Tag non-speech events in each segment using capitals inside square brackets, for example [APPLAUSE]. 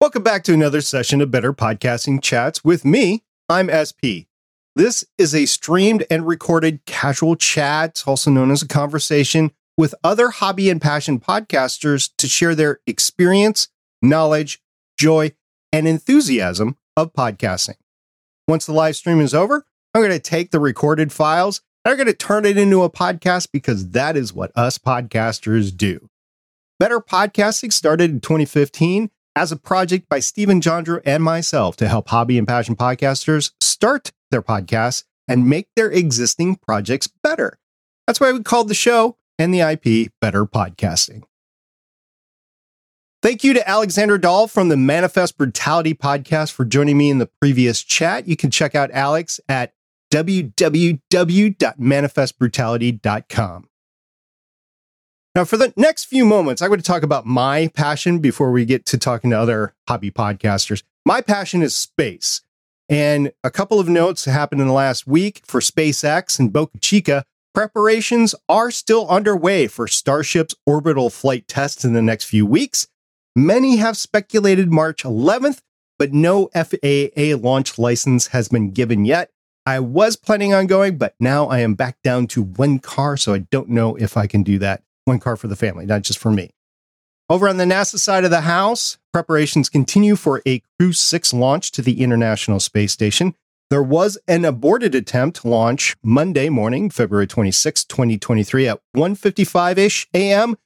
Welcome back to another session of Better Podcasting Chats with me. I'm SP. This is a streamed and recorded casual chat, also known as a conversation with other hobby and passion podcasters to share their experience, knowledge, joy, and enthusiasm of podcasting. Once the live stream is over, I'm going to take the recorded files and I'm going to turn it into a podcast because that is what us podcasters do. Better Podcasting started in 2015 as a project by Stephen Jondrew and myself to help hobby and passion podcasters start their podcasts and make their existing projects better. That's why we called the show and the IP Better Podcasting. Thank you to Alexander Dahl from the Manifest Brutality podcast for joining me in the previous chat. You can check out Alex at www.manifestbrutality.com. Now, for the next few moments, I'm going to talk about my passion before we get to talking to other hobby podcasters. My passion is space. And a couple of notes happened in the last week for SpaceX and Boca Chica. Preparations are still underway for Starship's orbital flight tests in the next few weeks. Many have speculated March 11th, but no FAA launch license has been given yet. I was planning on going, but now I am back down to one car, so I don't know if I can do that. One car for the family, not just for me. Over on the NASA side of the house, preparations continue for a Crew 6 launch to the International Space Station. There was an aborted attempt launch Monday morning, February 26, 2023 at 1:55ish a.m.,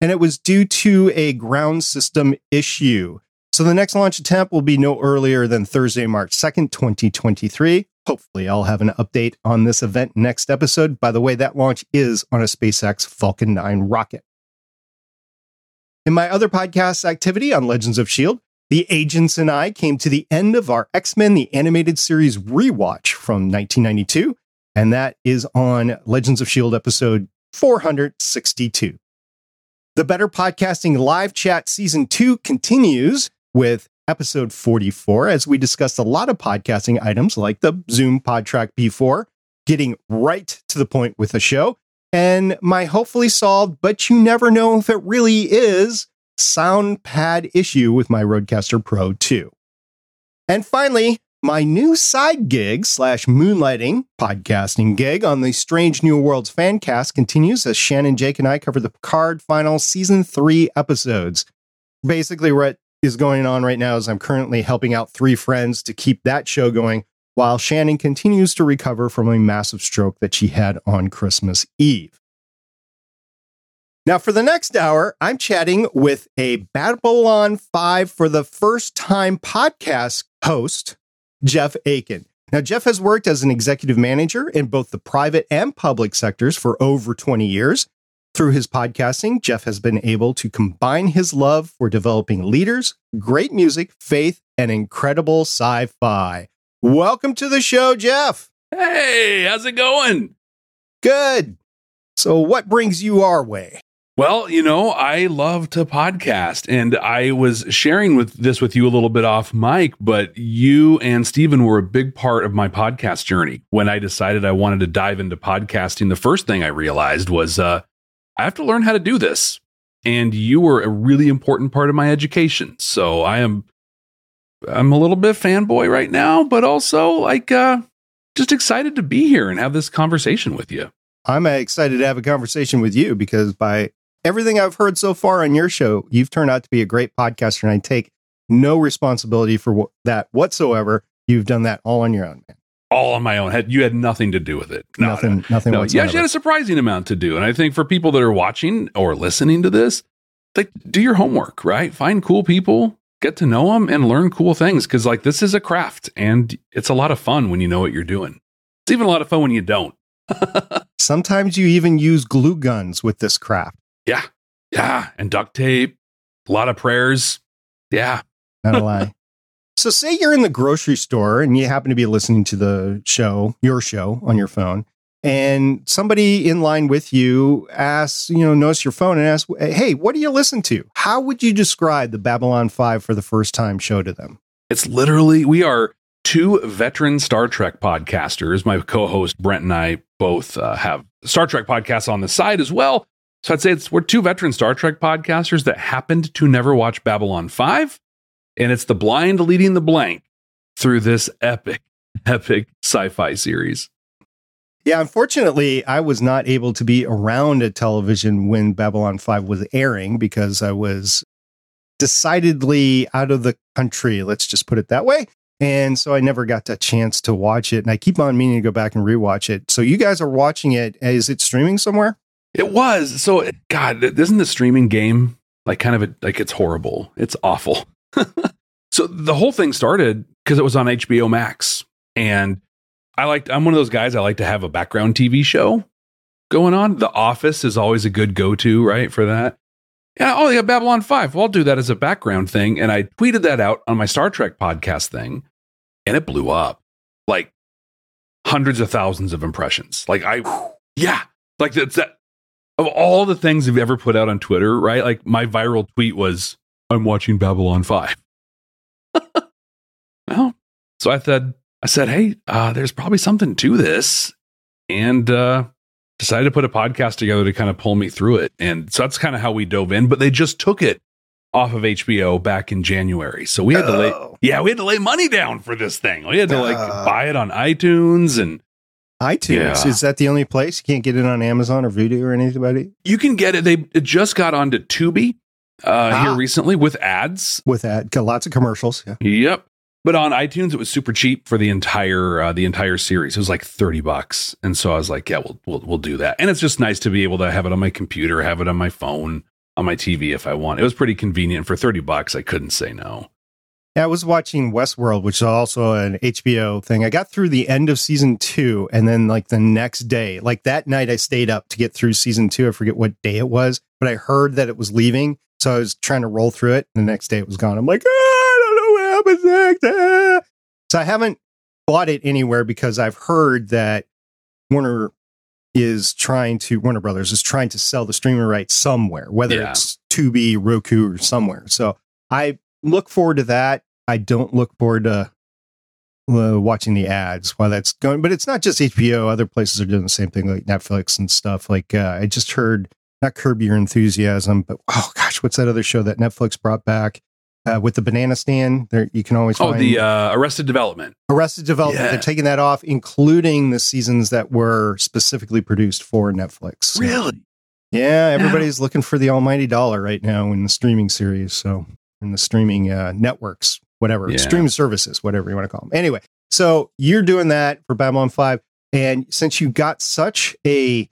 and it was due to a ground system issue. So the next launch attempt will be no earlier than Thursday, March 2nd, 2023. Hopefully, I'll have an update on this event next episode. By the way, that launch is on a SpaceX Falcon 9 rocket. In my other podcast activity on Legends of S.H.I.E.L.D., the agents and I came to the end of our X Men the Animated Series rewatch from 1992, and that is on Legends of S.H.I.E.L.D. episode 462. The Better Podcasting live chat season two continues with episode 44 as we discussed a lot of podcasting items like the Zoom PodTrak P4, getting right to the point with the show, and my hopefully solved, but you never know if it really is, sound pad issue with my Rodecaster Pro 2. And finally, my new side gig slash moonlighting podcasting gig on the Strange New Worlds fan cast continues as Shannon, Jake, and I cover the Picard final season three episodes. Basically, what is going on right now is I'm currently helping out three friends to keep that show going while Shannon continues to recover from a massive stroke that she had on Christmas Eve. Now, for the next hour, I'm chatting with a Babylon 5 for the first time podcast host, Jeff Akin. Now, Jeff has worked as an executive manager in both the private and public sectors for over 20 years. Through his podcasting, Jeff has been able to combine his love for developing leaders, great music, faith, and incredible sci fi. Welcome to the show, Jeff. Hey, how's it going? Good. So, what brings you our way? Well, you know, I love to podcast and I was sharing with this with you a little bit off mic, but you and Stephen were a big part of my podcast journey. When I decided I wanted to dive into podcasting, the first thing I realized was uh, I have to learn how to do this. And you were a really important part of my education. So I am I'm a little bit fanboy right now, but also like uh just excited to be here and have this conversation with you. I'm excited to have a conversation with you because by everything I've heard so far on your show, you've turned out to be a great podcaster, and I take no responsibility for that whatsoever. You've done that all on your own, man. All on my own. Had you had nothing to do with it? No, nothing. No, nothing. No. You had a surprising amount to do, and I think for people that are watching or listening to this, like do your homework, right? Find cool people, get to know them, and learn cool things because like this is a craft, and it's a lot of fun when you know what you're doing. It's even a lot of fun when you don't. [LAUGHS] Sometimes you even use glue guns with this craft. Yeah. Yeah. And duct tape, a lot of prayers. Yeah. Not a lie. [LAUGHS] so, say you're in the grocery store and you happen to be listening to the show, your show on your phone, and somebody in line with you asks, you know, notice your phone and asks, hey, what do you listen to? How would you describe the Babylon 5 for the first time show to them? It's literally, we are two veteran Star Trek podcasters. My co host Brent and I both uh, have Star Trek podcasts on the side as well. So I'd say it's we're two veteran Star Trek podcasters that happened to never watch Babylon 5, And it's the blind leading the blank through this epic, [LAUGHS] epic sci fi series. Yeah, unfortunately, I was not able to be around at television when Babylon 5 was airing because I was decidedly out of the country, let's just put it that way. And so I never got a chance to watch it. And I keep on meaning to go back and rewatch it. So you guys are watching it. Is it streaming somewhere? It was. So, God, isn't the streaming game like kind of a, like it's horrible? It's awful. [LAUGHS] so the whole thing started because it was on HBO Max. And I liked, I'm one of those guys, I like to have a background TV show going on. The Office is always a good go to, right? For that. Yeah. Oh, yeah. Babylon 5. Well, I'll do that as a background thing. And I tweeted that out on my Star Trek podcast thing and it blew up like hundreds of thousands of impressions. Like, I, yeah. Like that's that of all the things you've ever put out on Twitter, right? Like my viral tweet was, I'm watching Babylon 5. [LAUGHS] well, so I said, I said, hey, uh, there's probably something to this. And uh, decided to put a podcast together to kind of pull me through it. And so that's kind of how we dove in. But they just took it off of HBO back in January. So we had to lay, Oh. yeah, we had to lay money down for this thing. We had to like Uh. buy it on iTunes and iTunes. Yeah. Is that the only place? You can't get it on Amazon or Vudu or anybody you can get it. They it just got onto Tubi uh, Ah. here recently with ads. with? Got lots of commercials. Yeah. Yep. But on iTunes, it was super cheap for the entire uh, the entire series. It was like thirty bucks, and so I was like, "Yeah, we'll, we'll we'll do that." And it's just nice to be able to have it on my computer, have it on my phone, on my TV if I want. It was pretty convenient for thirty bucks. I couldn't say no. Yeah, I was watching Westworld, which is also an HBO thing. I got through the end of season two, and then like the next day, like that night, I stayed up to get through season two. I forget what day it was, but I heard that it was leaving, so I was trying to roll through it. And the next day, it was gone. I'm like, ah, I don't know what happens next. ah." So I haven't bought it anywhere because I've heard that Warner is trying to Warner Brothers is trying to sell the streaming rights somewhere, whether Yeah. it's Tubi, Roku, or somewhere. So I look forward to that. I don't look forward to uh, watching the ads while that's going. But it's not just HBO. Other places are doing the same thing, like Netflix and stuff. Like uh, I just heard not Curb Your Enthusiasm, but oh gosh, what's that other show that Netflix brought back uh, with the banana stand? There you can always Oh, the uh, Arrested Development. Arrested Development. Yeah. They're taking that off, including the seasons that were specifically produced for Netflix. So, Really? Yeah, everybody's looking for the almighty dollar right now in the streaming series. So in the streaming uh, networks, whatever Yeah. streaming services, whatever you want to call them. Anyway, so you're doing that for Babylon Five, and since you got such a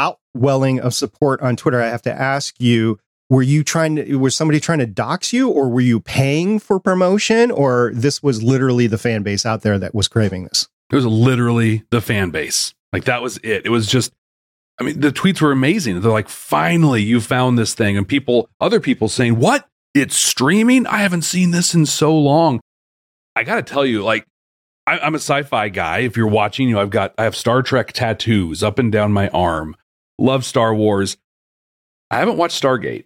outwelling of support on Twitter, I have to ask you. Were you trying to, was somebody trying to dox you or were you paying for promotion or this was literally the fan base out there that was craving this? It was literally the fan base. Like that was it. It was just, I mean, the tweets were amazing. They're like, finally, you found this thing. And people, other people saying, what? It's streaming? I haven't seen this in so long. I got to tell you, like, I, I'm a sci fi guy. If you're watching, you know, I've got, I have Star Trek tattoos up and down my arm. Love Star Wars. I haven't watched Stargate.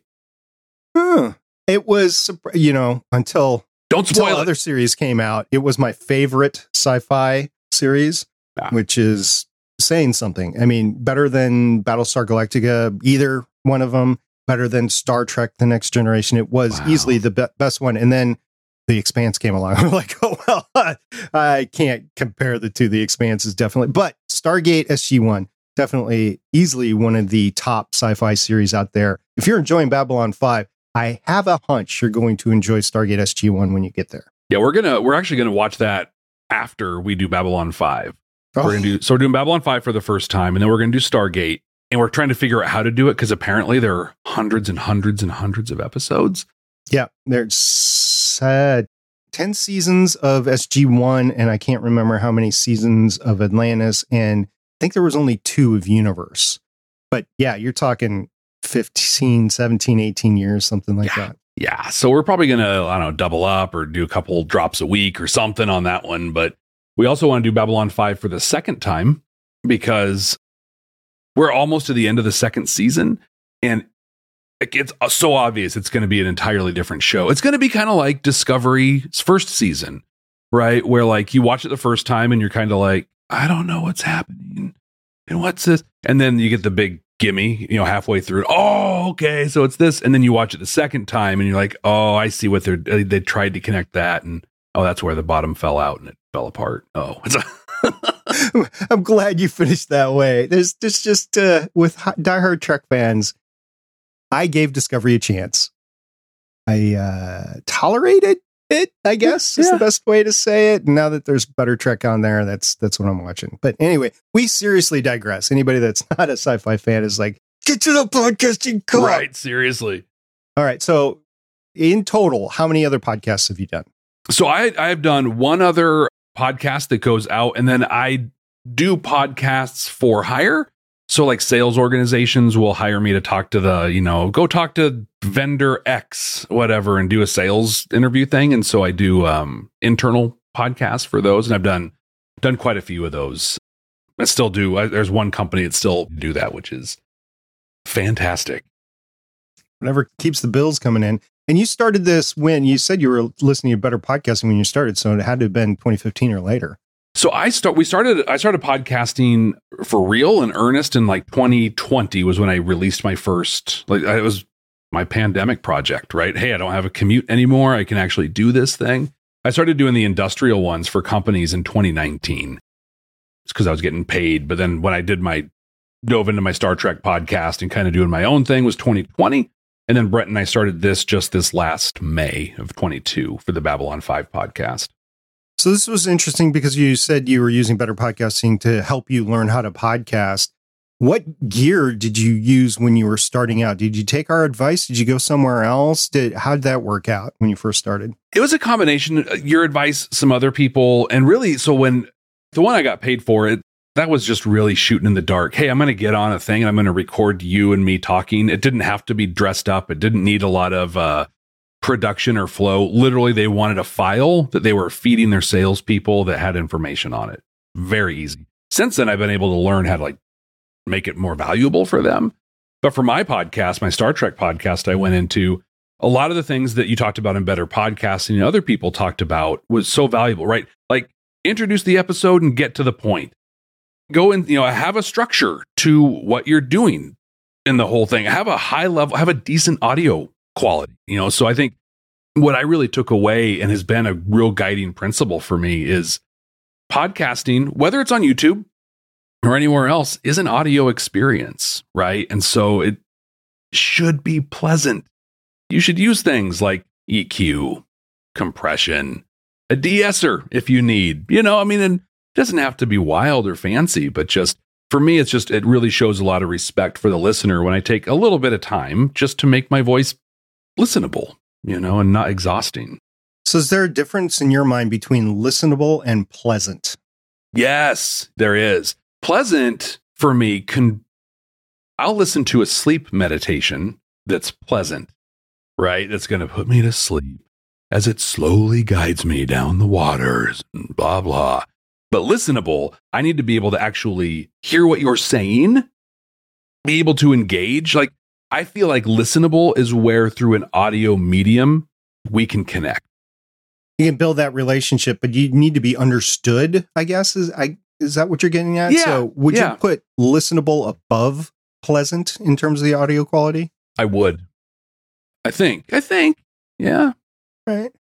Huh. It was, you know, until Don't until spoil it. other series came out, it was my favorite sci-fi series, Yeah. which is saying something. I mean, better than Battlestar Galactica, either one of them. Better than Star Trek: The Next Generation. It was Wow. easily the be- best one. And then The Expanse came along. [LAUGHS] I'm like, oh well, [LAUGHS] I can't compare the two. The Expanse is definitely, but Stargate SG One definitely easily one of the top sci-fi series out there. If you're enjoying Babylon Five. I have a hunch you're going to enjoy Stargate SG One when you get there. Yeah, we're gonna we're actually gonna watch that after we do Babylon Five. Oh. We're gonna do so we're doing Babylon Five for the first time, and then we're gonna do Stargate, and we're trying to figure out how to do it because apparently there are hundreds and hundreds and hundreds of episodes. Yeah, there's uh, 10 seasons of SG1, and I can't remember how many seasons of Atlantis, and think there was only two of Universe. But yeah, you're talking 15, 17, 18 years, something like Yeah. that. Yeah, so we're probably gonna I don't know double up or do a couple drops a week or something on that one. But we also want to do Babylon Five for the second time because we're almost to the end of the second season, and it's uh, so obvious it's going to be an entirely different show. It's going to be kind of like Discovery's first season, right? Where like you watch it the first time and you're kind of like, I don't know what's happening. and what's this? And then you get the big gimme, you know, halfway through. Oh, okay, so it's this, and then you watch it the second time, and you're like, oh, I see what they're they tried to connect that, and oh, that's where the bottom fell out and it fell apart. Oh, [LAUGHS] I'm glad you finished that way. There's, there's just uh, with diehard Trek fans, I gave Discovery a chance. I uh, tolerated it, I guess yeah. is the best way to say it. Now that there's better Trek on there, that's that's what I'm watching. But anyway, we seriously digress. Anybody that's [LAUGHS] not a sci-fi fan is like, get to the podcasting call. Right, seriously. All right. So in total, how many other podcasts have you done? So I I've done one other podcast that goes out, and then I do podcasts for hire. So like sales organizations will hire me to talk to the, you know, go talk to vendor X, whatever, and do a sales interview thing. And so I do um internal podcasts for those. And I've done done quite a few of those. I still do. I, there's one company that still do that, which is fantastic. Whatever keeps the bills coming in. And you started this when you said you were listening to better podcasting when you started. So it had to have been 2015 or later. So I start we started I started podcasting for real and earnest in like 2020 was when I released my first like it was my pandemic project, right? Hey, I don't have a commute anymore. I can actually do this thing. I started doing the industrial ones for companies in 2019. It's because I was getting paid. But then when I did my dove into my Star Trek podcast and kind of doing my own thing was 2020. And then Brett and I started this just this last May of 22 for the Babylon 5 podcast. So this was interesting because you said you were using better podcasting to help you learn how to podcast. What gear did you use when you were starting out? Did you take our advice? Did you go somewhere else? Did how did that work out when you first started? It was a combination uh, your advice, some other people, and really so when the one I got paid for it that was just really shooting in the dark. Hey, I'm going to get on a thing and I'm going to record you and me talking. It didn't have to be dressed up. It didn't need a lot of uh, production or flow. Literally, they wanted a file that they were feeding their salespeople that had information on it. Very easy. Since then, I've been able to learn how to like make it more valuable for them. But for my podcast, my Star Trek podcast, I went into a lot of the things that you talked about in better podcasting and other people talked about was so valuable, right? Like introduce the episode and get to the point go and you know have a structure to what you're doing in the whole thing have a high level have a decent audio quality you know? So i think what i really took away and has been a real guiding principle for me is podcasting whether it's on youtube or anywhere else is an audio experience right? And so it should be pleasant. You should use things like eq compression a de-esser if you need you know? I mean and it doesn't have to be wild or fancy, but just for me, it's just, it really shows a lot of respect for the listener when I take a little bit of time just to make my voice listenable, you know, and not exhausting. So, is there a difference in your mind between listenable and pleasant? Yes, there is. Pleasant for me can, I'll listen to a sleep meditation that's pleasant, right? That's going to put me to sleep as it slowly guides me down the waters and blah, blah. But listenable, I need to be able to actually hear what you're saying, be able to engage. Like, I feel like listenable is where through an audio medium we can connect. You can build that relationship, but you need to be understood, I guess. Is I is that what you're getting at? Yeah, so would yeah. you put listenable above pleasant in terms of the audio quality? I would. I think. I think. Yeah. Right.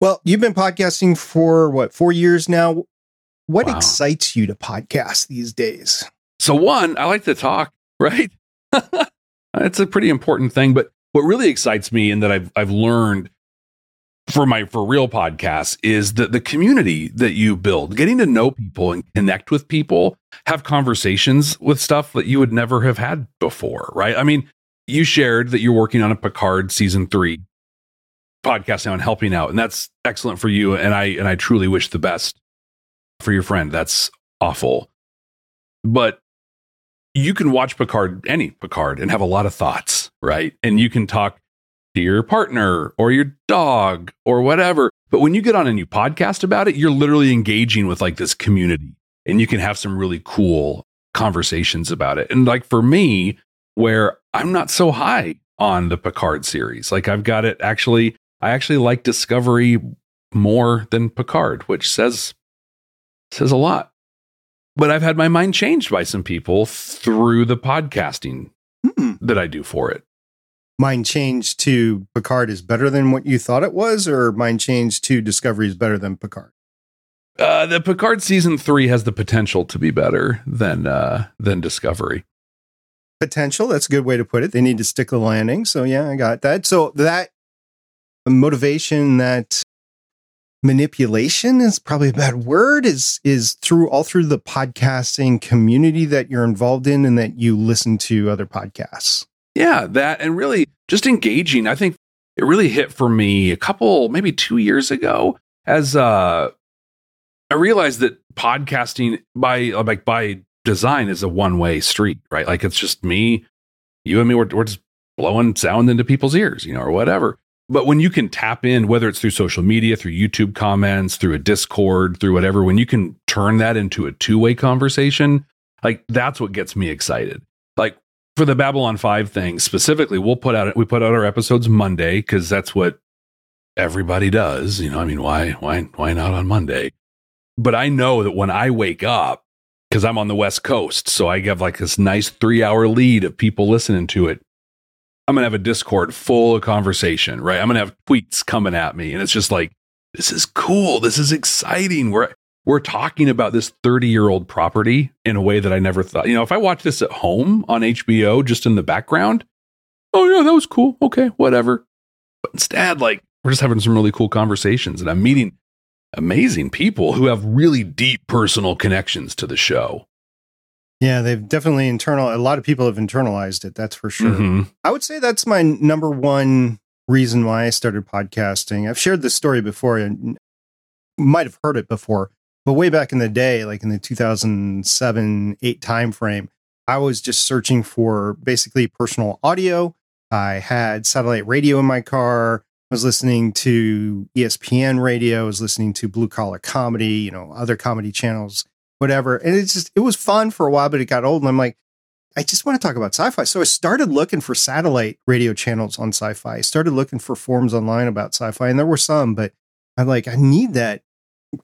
Well, you've been podcasting for what, four years now? What wow. excites you to podcast these days? So, one, I like to talk, [LAUGHS] right? It's a pretty important thing. But what really excites me and that I've, I've learned for my for real podcasts is that the community that you build, getting to know people and connect with people, have conversations with stuff that you would never have had before, right? I mean, you shared that you're working on a Picard season three podcast now and helping out, and that's excellent for you. And I and I truly wish the best for your friend. That's awful. But you can watch Picard, any Picard, and have a lot of thoughts, right? And you can talk to your partner or your dog or whatever. But when you get on a new podcast about it, you're literally engaging with like this community and you can have some really cool conversations about it. And like for me, where I'm not so high on the Picard series, like I've got it actually, I actually like Discovery more than Picard, which says says a lot. But I've had my mind changed by some people through the podcasting Hmm. that I do for it. Mind change to Picard is better than what you thought it was, or mind change to Discovery is better than Picard? Uh, the Picard season three has the potential to be better than uh, than Discovery. Potential. That's a good way to put it. They need to stick the landing. So yeah, I got that. So that motivation, that manipulation is probably a bad word. Is is through all through the podcasting community that you're involved in, and that you listen to other podcasts. Yeah, that and really just engaging. I think it really hit for me a couple, maybe two years ago, as uh, I realized that podcasting by like by design is a one way street, right? Like it's just me, you and me. We're, we're just blowing sound into people's ears, you know, or whatever. But when you can tap in, whether it's through social media, through YouTube comments, through a Discord, through whatever, when you can turn that into a two way conversation, like that's what gets me excited. Like for the Babylon 5 thing specifically, we'll put out we put out our episodes Monday because that's what everybody does. You know, I mean, why why why not on Monday? But I know that when I wake up, because I'm on the West Coast, so I have like this nice three hour lead of people listening to it. I'm gonna have a Discord full of conversation, right? I'm gonna have tweets coming at me, and it's just like, this is cool, this is exciting. We're we're talking about this 30 year old property in a way that I never thought. You know, if I watch this at home on HBO just in the background, oh yeah, that was cool. Okay, whatever. But instead, like we're just having some really cool conversations, and I'm meeting amazing people who have really deep personal connections to the show. Yeah, they've definitely internal. A lot of people have internalized it. That's for sure. Mhm. I would say that's my number one reason why I started podcasting. I've shared this story before and might have heard it before, but way back in the day, like in the 2007 8 timeframe, I was just searching for basically personal audio. I had satellite radio in my car. I was listening to ESPN radio. I was listening to blue collar comedy, you know, other comedy channels, whatever. And it's just, it was fun for a while, but it got old. And I'm like, I just want to talk about sci-fi. So I started looking for satellite radio channels on sci-fi. I started looking for forums online about sci-fi, and there were some, but I'm like, I need that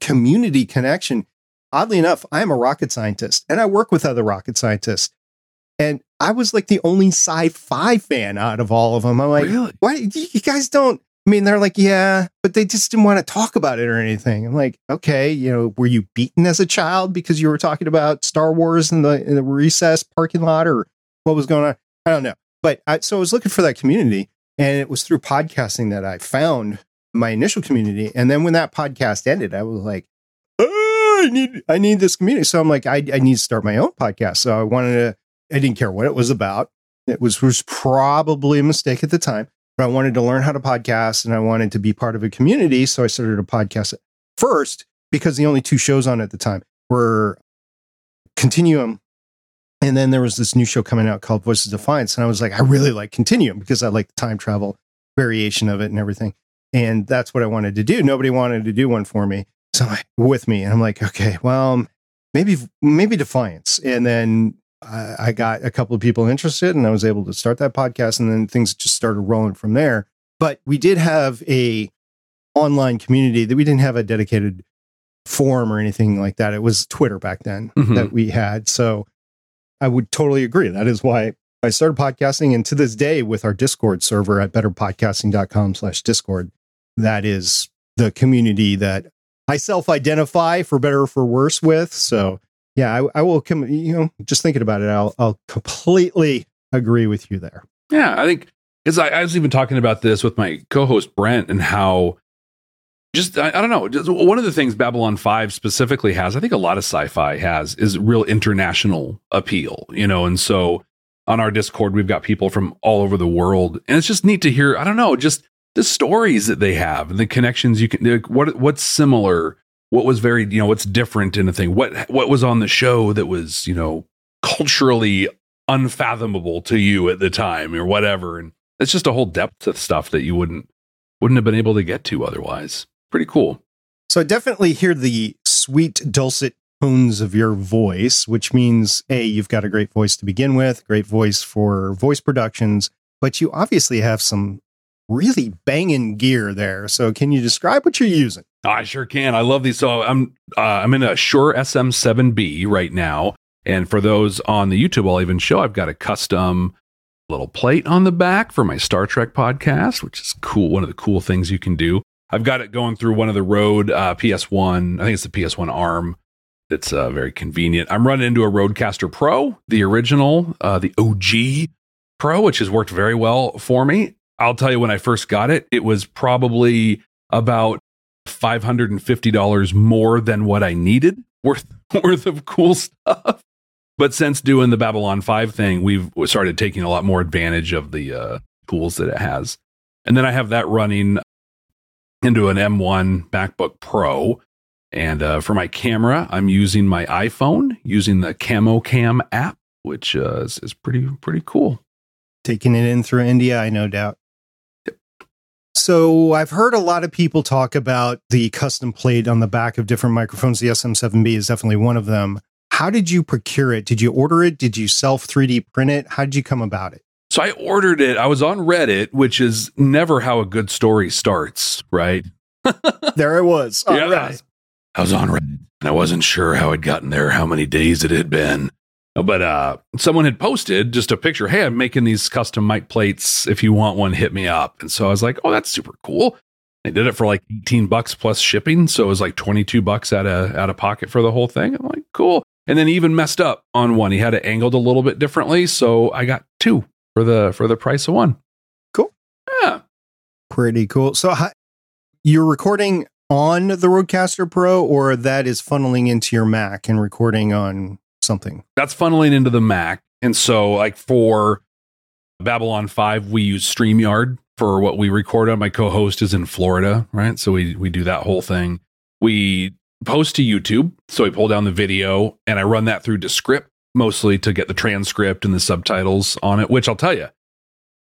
community connection. Oddly enough, I'm a rocket scientist and I work with other rocket scientists. And I was like the only sci-fi fan out of all of them. I'm like, really? why you guys don't I mean, they're like, yeah, but they just didn't want to talk about it or anything. I'm like, okay, you know, were you beaten as a child because you were talking about Star Wars in the in the recess parking lot or what was going on? I don't know. But I, so I was looking for that community, and it was through podcasting that I found my initial community. And then when that podcast ended, I was like, oh, I need I need this community. So I'm like, I, I need to start my own podcast. So I wanted to. I didn't care what it was about. It was was probably a mistake at the time but I wanted to learn how to podcast and I wanted to be part of a community. So I started a podcast first because the only two shows on at the time were Continuum. And then there was this new show coming out called Voices of Defiance. And I was like, I really like Continuum because I like the time travel variation of it and everything. And that's what I wanted to do. Nobody wanted to do one for me. So I, with me. And I'm like, okay, well, maybe, maybe Defiance. And then I, I got a couple of people interested and I was able to start that podcast and then things just started rolling from there. But we did have a online community that we didn't have a dedicated forum or anything like that. It was Twitter back then Mhm. that we had. So I would totally agree. That is why I started podcasting. And to this day with our Discord server at betterpodcasting.com slash Discord, that is the community that I self-identify for better or for worse with. So yeah, I, I will come. You know, just thinking about it, I'll I'll completely agree with you there. Yeah, I think because I, I was even talking about this with my co-host Brent and how just I, I don't know just one of the things Babylon Five specifically has, I think a lot of sci-fi has, is real international appeal. You know, and so on our Discord we've got people from all over the world, and it's just neat to hear. I don't know, just the stories that they have and the connections you can. What what's similar what was very you know what's different in a thing what what was on the show that was you know culturally unfathomable to you at the time or whatever and it's just a whole depth of stuff that you wouldn't wouldn't have been able to get to otherwise pretty cool So I definitely hear the sweet dulcet tones of your voice, which means a you've got a great voice to begin with, great voice for voice productions, but you obviously have some really banging gear there. So can you describe what you're using? I sure can. I love these. So I'm uh, I'm in a Shure SM7B right now, and for those on the YouTube, I'll even show I've got a custom little plate on the back for my Star Trek podcast, which is cool. One of the cool things you can do. I've got it going through one of the Rode uh, PS1. I think it's the PS1 ARM. It's uh, very convenient. I'm running into a Rodecaster Pro, the original, uh, the OG Pro, which has worked very well for me. I'll tell you, when I first got it, it was probably about $550 more than what I needed worth [LAUGHS] worth of cool stuff. But since doing the Babylon 5 thing, we've started taking a lot more advantage of the uh, tools that it has. And then I have that running into an M1 MacBook Pro. And uh, for my camera, I'm using my iPhone using the Camo Cam app, which uh, is, is pretty pretty cool. Taking it in through India, I no doubt. So I've heard a lot of people talk about the custom plate on the back of different microphones. The SM7B is definitely one of them. How did you procure it? Did you order it? Did you self 3D print it? How did you come about it? So I ordered it. I was on Reddit, which is never how a good story starts, right? [LAUGHS] there I was. yeah, Reddit. I was on Reddit and I wasn't sure how I'd gotten there, how many days it had been. But uh, someone had posted just a picture. Hey, I'm making these custom mic plates. If you want one, hit me up. And so I was like, oh, that's super cool. They did it for like 18 bucks plus shipping. So it was like 22 bucks out of, out of pocket for the whole thing. I'm like, cool. And then he even messed up on one. He had it angled a little bit differently. So I got two for the, for the price of one. Cool. Yeah. Pretty cool. So you're recording on the Rodecaster Pro or that is funneling into your Mac and recording on something. That's funneling into the Mac. And so, like for Babylon 5, we use StreamYard for what we record on. My co host is in Florida, right? So we, we do that whole thing. We post to YouTube. So we pull down the video and I run that through Descript mostly to get the transcript and the subtitles on it, which I'll tell you,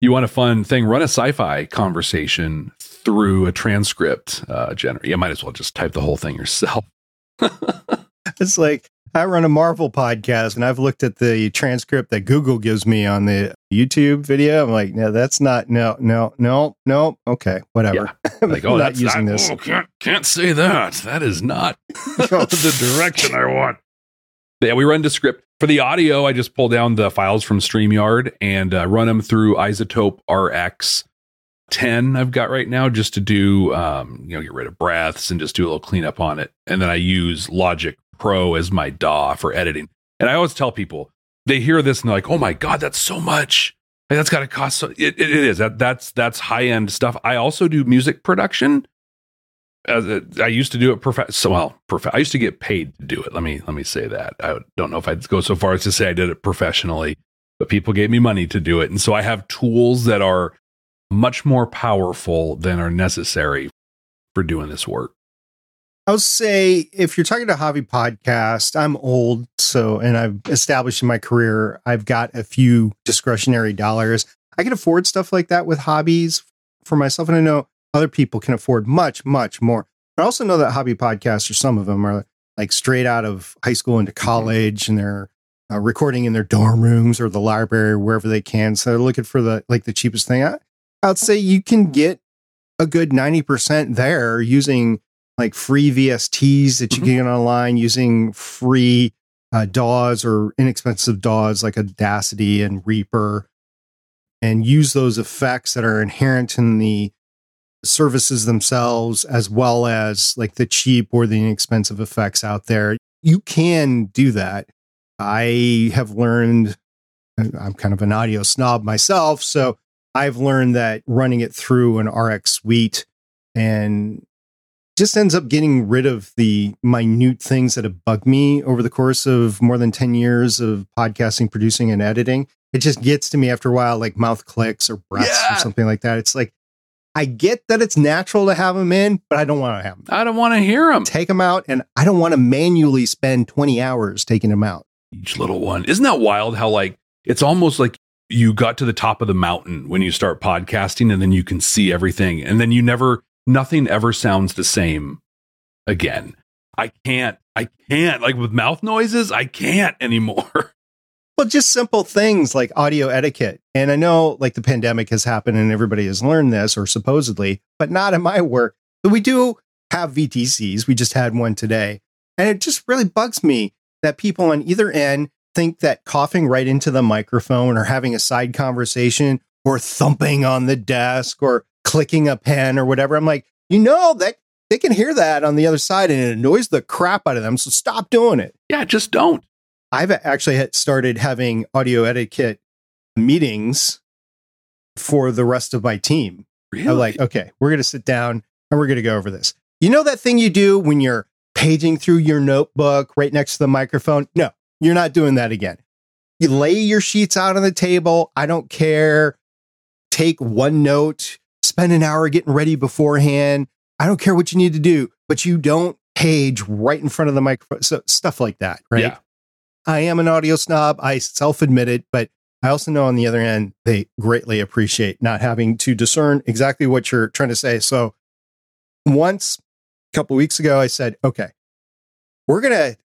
you want a fun thing, run a sci fi conversation through a transcript uh, generator. You might as well just type the whole thing yourself. [LAUGHS] it's like I run a Marvel podcast and I've looked at the transcript that Google gives me on the YouTube video. I'm like, no, that's not, no, no, no, no. Okay, whatever. Yeah. [LAUGHS] Like, oh, not using not, this. Oh, can't, can't say that. That is not [LAUGHS] [LAUGHS] the direction I want. Yeah, we run Descript. For the audio, I just pull down the files from StreamYard and uh, run them through iZotope RX 10 I've got right now just to do, um, you know, get rid of breaths and just do a little cleanup on it. And then I use Logic Pro as my DAW for editing. And I always tell people they hear this and they're like, "Oh my god, that's so much! Like, that's got to cost." So it, it is that that's that's high end stuff. I also do music production. As a, I used to do it prof- so well. Prof- I used to get paid to do it. Let me let me say that. I don't know if I'd go so far as to say I did it professionally, but people gave me money to do it, and so I have tools that are much more powerful than are necessary for doing this work. I would say if you're talking to hobby podcast, I'm old, so and I've established in my career, I've got a few discretionary dollars. I can afford stuff like that with hobbies for myself, and I know other people can afford much, much more. But I also know that hobby podcasts, or some of them are like straight out of high school into mm-hmm. college, and they're uh, recording in their dorm rooms or the library, or wherever they can. So they're looking for the like the cheapest thing. I, I'd say you can get a good ninety percent there using like free VSTs that you mm-hmm. can get online using free uh, DAWs or inexpensive DAWs like Audacity and Reaper and use those effects that are inherent in the services themselves as well as like the cheap or the inexpensive effects out there. You can do that. I have learned, I'm kind of an audio snob myself. So I've learned that running it through an RX suite and just ends up getting rid of the minute things that have bugged me over the course of more than 10 years of podcasting, producing, and editing. It just gets to me after a while, like mouth clicks or breaths yeah. or something like that. It's like, I get that it's natural to have them in, but I don't want to have them. I don't want to hear them. Take them out, and I don't want to manually spend 20 hours taking them out. Each little one. Isn't that wild how, like, it's almost like you got to the top of the mountain when you start podcasting and then you can see everything. And then you never nothing ever sounds the same again. I can't, I can't, like with mouth noises, I can't anymore. [LAUGHS] Well, just simple things like audio etiquette. And I know like the pandemic has happened and everybody has learned this or supposedly, but not in my work. But we do have VTCs. We just had one today. And it just really bugs me that people on either end think that coughing right into the microphone or having a side conversation or thumping on the desk or clicking a pen or whatever. I'm like, you know that they can hear that on the other side and it annoys the crap out of them. So stop doing it. Yeah, just don't. I've actually started having audio etiquette meetings for the rest of my team. Really? I'm like, okay, we're going to sit down and we're going to go over this. You know that thing you do when you're paging through your notebook right next to the microphone? No, you're not doing that again. You lay your sheets out on the table. I don't care. Take one note, spend an hour getting ready beforehand. I don't care what you need to do, but you don't page right in front of the microphone. So stuff like that, right? Yeah. I am an audio snob. I self admit it, but I also know on the other end, they greatly appreciate not having to discern exactly what you're trying to say. So once a couple weeks ago, I said, okay, we're going to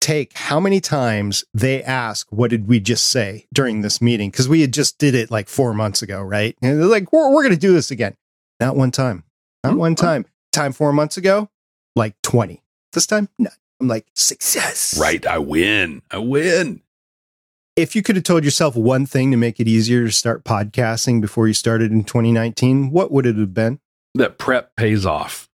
take how many times they ask, what did we just say during this meeting? Because we had just did it like four months ago, right? And they're like, we're, we're going to do this again. Not one time. Not hmm, one time. Time four months ago, like 20. This time, none. I'm like, success. Right. I win. I win. If you could have told yourself one thing to make it easier to start podcasting before you started in 2019, what would it have been? That prep pays off.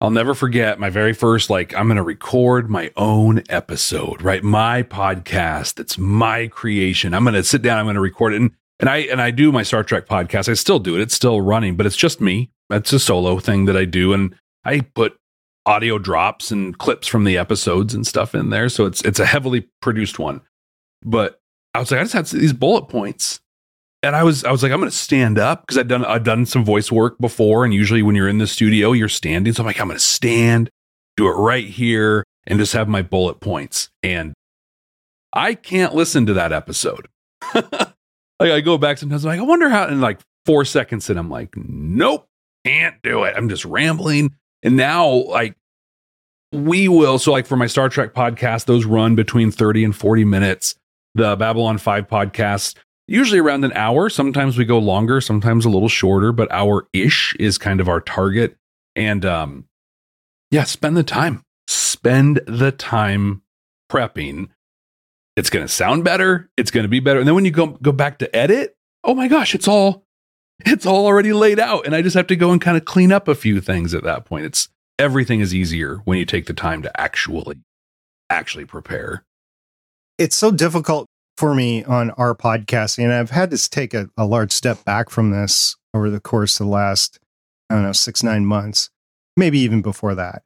I'll never forget my very first, like, I'm going to record my own episode, right? My podcast. It's my creation. I'm going to sit down. I'm going to record it. And, and I, and I do my Star Trek podcast. I still do it. It's still running, but it's just me. It's a solo thing that I do. And I put audio drops and clips from the episodes and stuff in there. So it's it's a heavily produced one. But I was like, I just had these bullet points. And I was I was like, I'm gonna stand up because I've done I've done some voice work before. And usually when you're in the studio, you're standing. So I'm like, I'm gonna stand, do it right here, and just have my bullet points. And I can't listen to that episode. [LAUGHS] like I go back sometimes, I'm like, I wonder how in like four seconds, and I'm like, nope, can't do it. I'm just rambling. And now, like, we will. So, like, for my Star Trek podcast, those run between 30 and 40 minutes. The Babylon 5 podcast, usually around an hour. Sometimes we go longer, sometimes a little shorter, but hour ish is kind of our target. And, um, yeah, spend the time. Spend the time prepping. It's going to sound better. It's going to be better. And then when you go go back to edit, oh my gosh, it's all it's all already laid out and I just have to go and kind of clean up a few things at that point. It's everything is easier when you take the time to actually actually prepare. It's so difficult for me on r/podcasting, and I've had to take a, a large step back from this over the course of the last, I don't know, six, nine months, maybe even before that.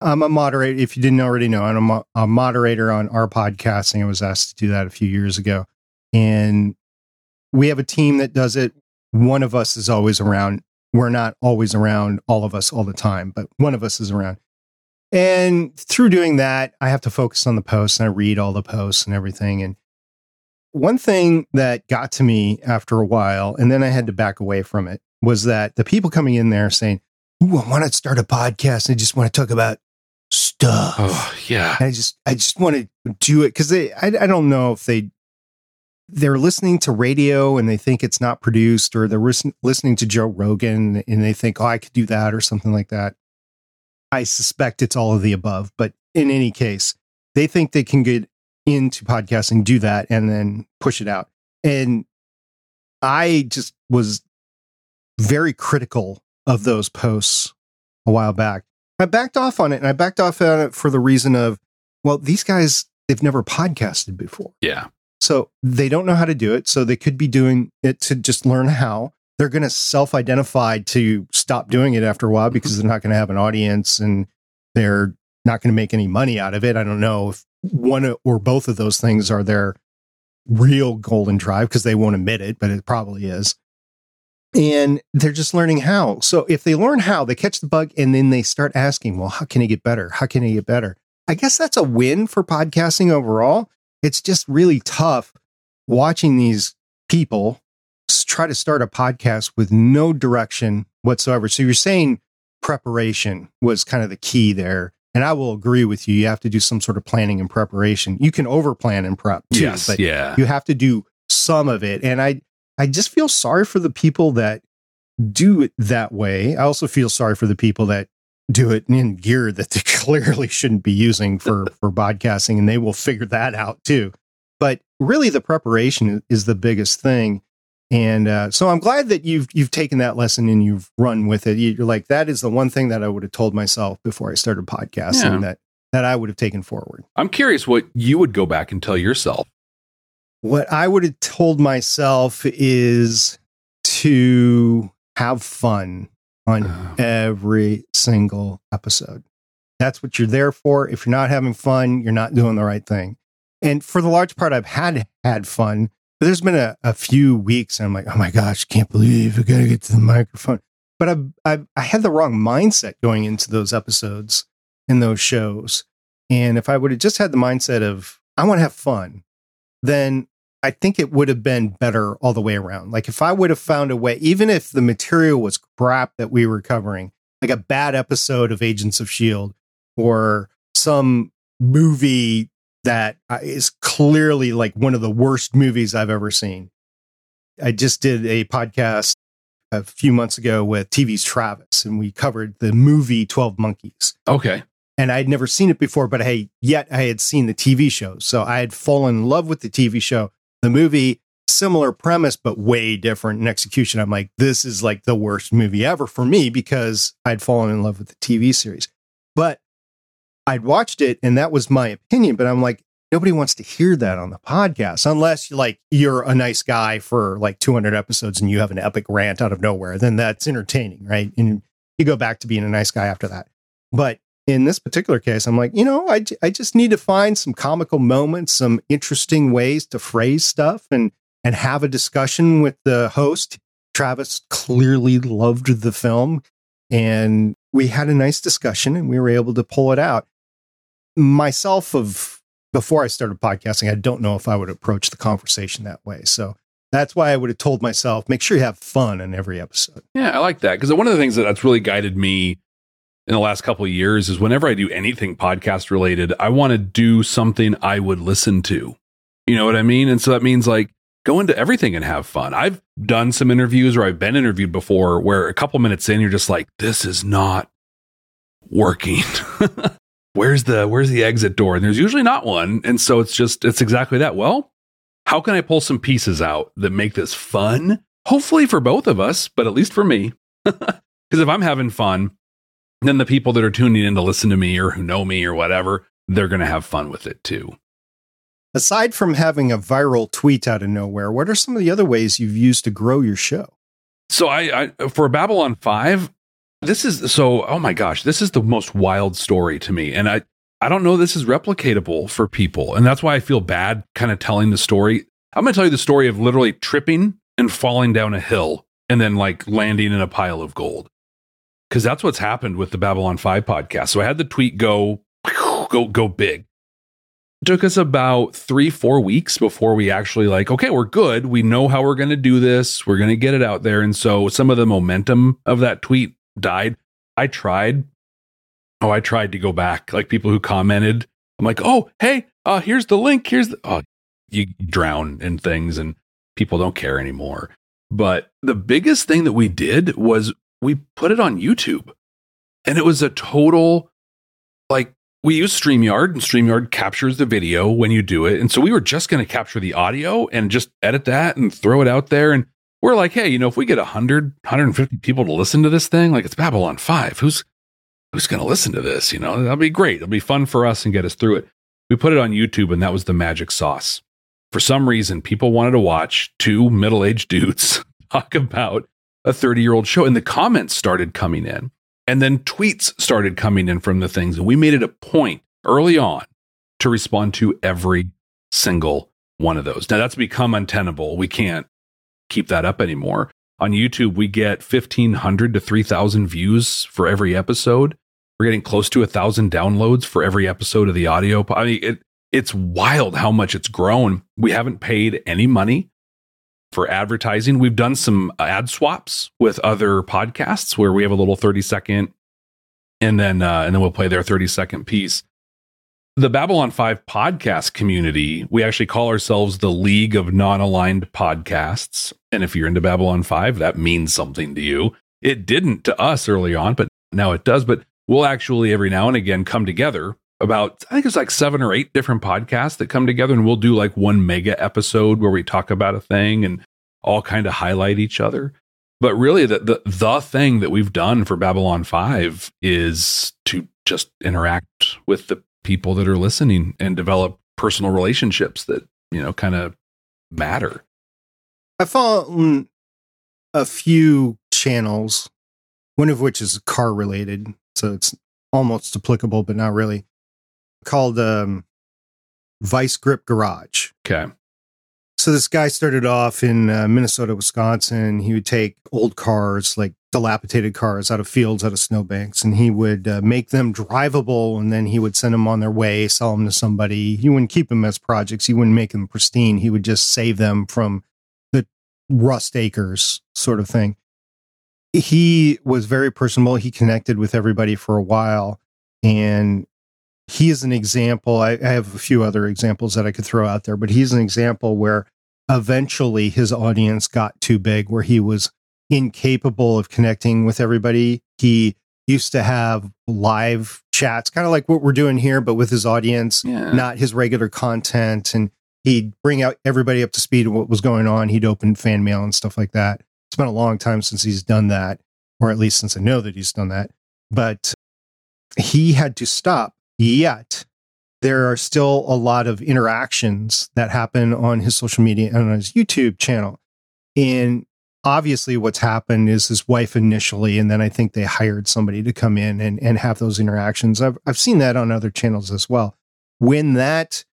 I'm a moderator. If you didn't already know, I'm a, a moderator on r/podcasting. I was asked to do that a few years ago. And we have a team that does it. One of us is always around. We're not always around, all of us all the time, but one of us is around. And through doing that, I have to focus on the posts and I read all the posts and everything. And one thing that got to me after a while, and then I had to back away from it, was that the people coming in there saying, Ooh, I want to start a podcast. I just want to talk about stuff. Oh, yeah. And I just, I just want to do it because they, I, I don't know if they, they're listening to radio and they think it's not produced, or they're ris- listening to Joe Rogan and they think, oh, I could do that or something like that. I suspect it's all of the above, but in any case, they think they can get into podcasting, do that, and then push it out. And I just was very critical of those posts a while back. I backed off on it and I backed off on it for the reason of, well, these guys, they've never podcasted before. Yeah. So they don't know how to do it. So they could be doing it to just learn how. They're going to self identify to stop doing it after a while mm-hmm. because they're not going to have an audience and they're not going to make any money out of it. I don't know if one or both of those things are their real golden drive because they won't admit it, but it probably is. And they're just learning how. So if they learn how, they catch the bug and then they start asking, well, how can I get better? How can I get better? I guess that's a win for podcasting overall. It's just really tough watching these people try to start a podcast with no direction whatsoever. So you're saying preparation was kind of the key there And I will agree with you. You have to do some sort of planning and preparation. You can over plan and prep too, yes, but yeah. you have to do some of it. And I, I just feel sorry for the people that do it that way. I also feel sorry for the people that do it in gear that they [LAUGHS] clearly shouldn't be using for [LAUGHS] for podcasting and they will figure that out too but really the preparation is the biggest thing and uh, so i'm glad that you've you've taken that lesson and you've run with it you're like that is the one thing that i would have told myself before i started podcasting Yeah. that that i would have taken forward I'm curious what you would go back and tell yourself. what i would have told myself is to have fun on Uh, every single episode. That's what you're there for. If you're not having fun, you're not doing the right thing. And for the large part, I've had had fun. But there's been a, a few weeks, and I'm like, oh my gosh, can't believe I gotta get to the microphone. But I've, I've I had the wrong mindset going into those episodes in those shows. And if I would have just had the mindset of I want to have fun, then I think it would have been better all the way around. Like if I would have found a way, even if the material was crap that we were covering, like a bad episode of Agents of S.H.I.E.L.D. or some movie that uh, clearly like one of the worst movies I've ever seen. I just did a podcast a few months ago with TV's Travis, and we covered the movie 12 Monkeys okay. and I'd never seen it before, but I yet I had seen the TV show. So I had fallen in love with the TV show. The movie, similar premise, but way different in execution. I'm like, this is like the worst movie ever for me because I'd fallen in love with the TV series. But I'd watched it and that was my opinion. But I'm like, nobody wants to hear that on the podcast unless like you're a nice guy for like 200 episodes and you have an epic rant out of nowhere. Then that's entertaining, right? And you go back to being a nice guy after that. But in this particular case, I'm like, you know, I just need to find some comical moments, some interesting ways to phrase stuff and, and have a discussion with the host. Travis clearly loved the film and we had a nice discussion and we were able to pull it out. Myself of before I started podcasting, I don't know if I would approach the conversation that way. So that's why I would have told myself, make sure you have fun in every episode. Yeah, I like that because one of the things that that's really guided me in the last couple of years is whenever I do anything podcast related, I want to do something I would listen to. You know what I mean? And so that means like go into everything and have fun. I've done some interviews or I've been interviewed before where a couple minutes in you're just like, this is not working. [LAUGHS] where's the where's the exit door? And there's usually not one. And so it's just it's exactly that. Well, how can I pull some pieces out that make this fun? Hopefully for both of us, but at least for me. [LAUGHS] Because if I'm having fun, then the people that are tuning in to listen to me or who know me or whatever, they're going to have fun with it too. Aside from having a viral tweet out of nowhere, what are some of the other ways you've used to grow your show? So I, I for Babylon 5, this is so oh my gosh, this is the most wild story to me and I I don't know this is replicatable for people and that's why I feel bad kind of telling the story. I'm going to tell you the story of literally tripping and falling down a hill and then like landing in a pile of gold. Cuz that's what's happened with the Babylon 5 podcast. So I had the tweet go go go big. It took us about three, four weeks before we actually like, okay, we're good. We know how we're going to do this. We're going to get it out there. And so some of the momentum of that tweet died. I tried. Oh, I tried to go back. Like people who commented, I'm like, oh, hey, uh, here's the link. Here's the, oh, you drown in things and people don't care anymore. But the biggest thing that we did was we put it on YouTube and it was a total like we use StreamYard and StreamYard captures the video when you do it. And so we were just going to capture the audio and just edit that and throw it out there. And we're like, hey, you know, if we get 100, 150 people to listen to this thing, like it's Babylon 5, who's who's going to listen to this? You know, that'll be great. It'll be fun for us and get us through it. We put it on YouTube and that was the magic sauce. For some reason, people wanted to watch two middle aged dudes [LAUGHS] talk about a 30 year old show. And the comments started coming in. And then tweets started coming in from the things. And we made it a point early on to respond to every single one of those. Now that's become untenable. We can't keep that up anymore. On YouTube, we get 1,500 to 3,000 views for every episode. We're getting close to a thousand downloads for every episode of the audio. I mean, it, it's wild how much it's grown. We haven't paid any money for advertising. We've done some ad swaps with other podcasts where we have a little 30 second and then uh, and then we'll play their 30 second piece. The Babylon 5 podcast community, we actually call ourselves the League of Non-Aligned Podcasts. And if you're into Babylon 5, that means something to you. It didn't to us early on, but now it does. But we'll actually every now and again come together about I think it's like seven or eight different podcasts that come together and we'll do like one mega episode where we talk about a thing and all kind of highlight each other. But really the the the thing that we've done for Babylon 5 is to just interact with the people that are listening and develop personal relationships that, you know, kind of matter. I follow a few channels, one of which is car related, so it's almost applicable, but not really called um, Vice Grip Garage. Okay. So this guy started off in uh, Minnesota, Wisconsin. He would take old cars, like dilapidated cars, out of fields, out of snowbanks, and he would uh, make them drivable. And then he would send them on their way, sell them to somebody. He wouldn't keep them as projects. He wouldn't make them pristine. He would just save them from the rust acres, sort of thing. He was very personable. He connected with everybody for a while, and he is an example. I, I, have a few other examples that I could throw out there, but he's an example where eventually his audience got too big, where he was incapable of connecting with everybody. He used to have live chats, kind of like what we're doing here, but with his audience, yeah. not his regular content. And he'd bring out everybody up to speed of what was going on. He'd open fan mail and stuff like that. It's been a long time since he's done that, or at least since I know that he's done that. But he had to stop Yet there are still a lot of interactions that happen on his social media and on his YouTube channel. And obviously what's happened is his wife initially, and then I think they hired somebody to come in and, and have those interactions. I've, I've seen that on other channels as well. When that